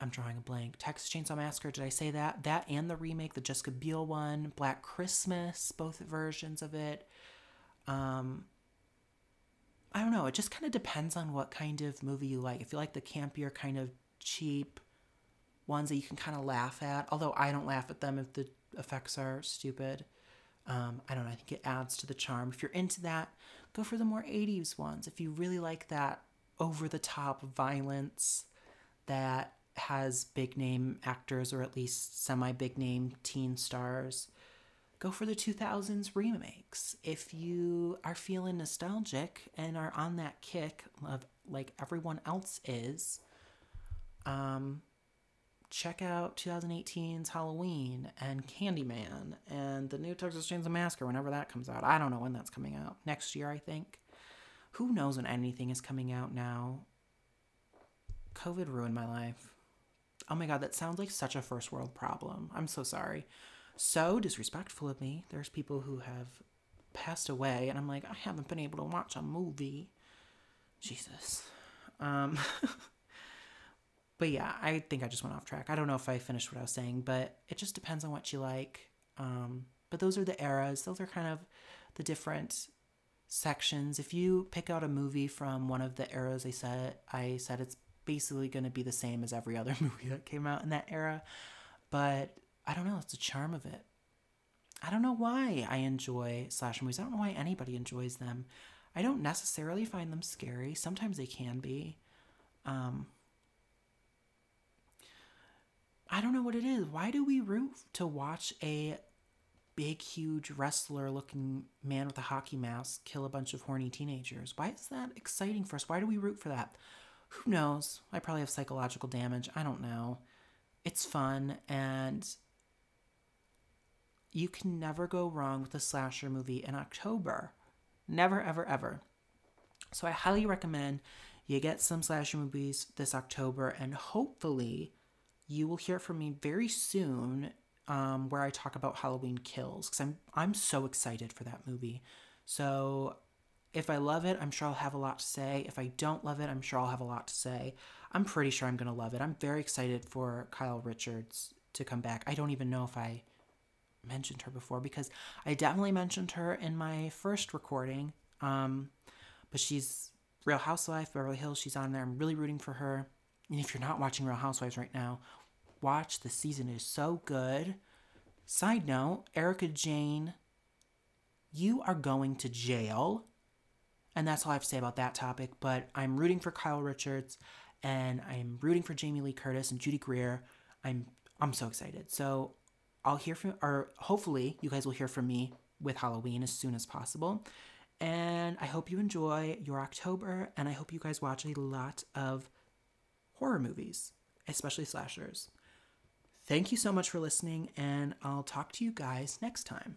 I'm drawing a blank. Texas Chainsaw Massacre, did I say that? That and the remake, the Jessica Biel one, Black Christmas, both versions of it. Um I don't know. It just kind of depends on what kind of movie you like. If you like the campier, kind of cheap ones that you can kind of laugh at, although I don't laugh at them if the effects are stupid. Um, I don't know. I think it adds to the charm. If you're into that, go for the more 80s ones. If you really like that over the top violence that has big name actors or at least semi big name teen stars, go for the 2000s remakes. If you are feeling nostalgic and are on that kick of like everyone else is, um, check out 2018's Halloween and Candyman and the new Texas Chainsaw Massacre whenever that comes out. I don't know when that's coming out. Next year, I think. Who knows when anything is coming out now? COVID ruined my life. Oh my god, that sounds like such a first world problem. I'm so sorry. So disrespectful of me. There's people who have passed away, and I'm like, I haven't been able to watch a movie. Jesus. Um, but yeah, I think I just went off track. I don't know if I finished what I was saying, but it just depends on what you like. Um, but those are the eras. Those are kind of the different sections. If you pick out a movie from one of the eras I said, I said it's basically going to be the same as every other movie that came out in that era. But I don't know, it's the charm of it. I don't know why I enjoy slasher movies. I don't know why anybody enjoys them. I don't necessarily find them scary. Sometimes they can be. Um, I don't know what it is. Why do we root to watch a big, huge wrestler looking man with a hockey mask kill a bunch of horny teenagers? Why is that exciting for us? Why do we root for that? Who knows? I probably have psychological damage. I don't know. It's fun, and you can never go wrong with a slasher movie in October. Never, ever, ever. So I highly recommend you get some slasher movies this October, and hopefully you will hear from me very soon um, where I talk about Halloween Kills because I'm I'm so excited for that movie. So if I love it, I'm sure I'll have a lot to say. If I don't love it, I'm sure I'll have a lot to say. I'm pretty sure I'm gonna love it. I'm very excited for Kyle Richards to come back. I don't even know if I mentioned her before because I definitely mentioned her in my first recording. Um, but she's Real Housewife, Beverly Hills. She's on there. I'm really rooting for her. And if you're not watching Real Housewives right now, watch. The season is so good. Side note Erika Jayne, you are going to jail. And that's all I have to say about that topic. But I'm rooting for Kyle Richards and I'm rooting for Jamie Lee Curtis and Judy Greer. I'm I'm so excited. So I'll hear from or hopefully you guys will hear from me with Halloween as soon as possible. And I hope you enjoy your October and I hope you guys watch a lot of horror movies, especially slashers. Thank you so much for listening, and I'll talk to you guys next time.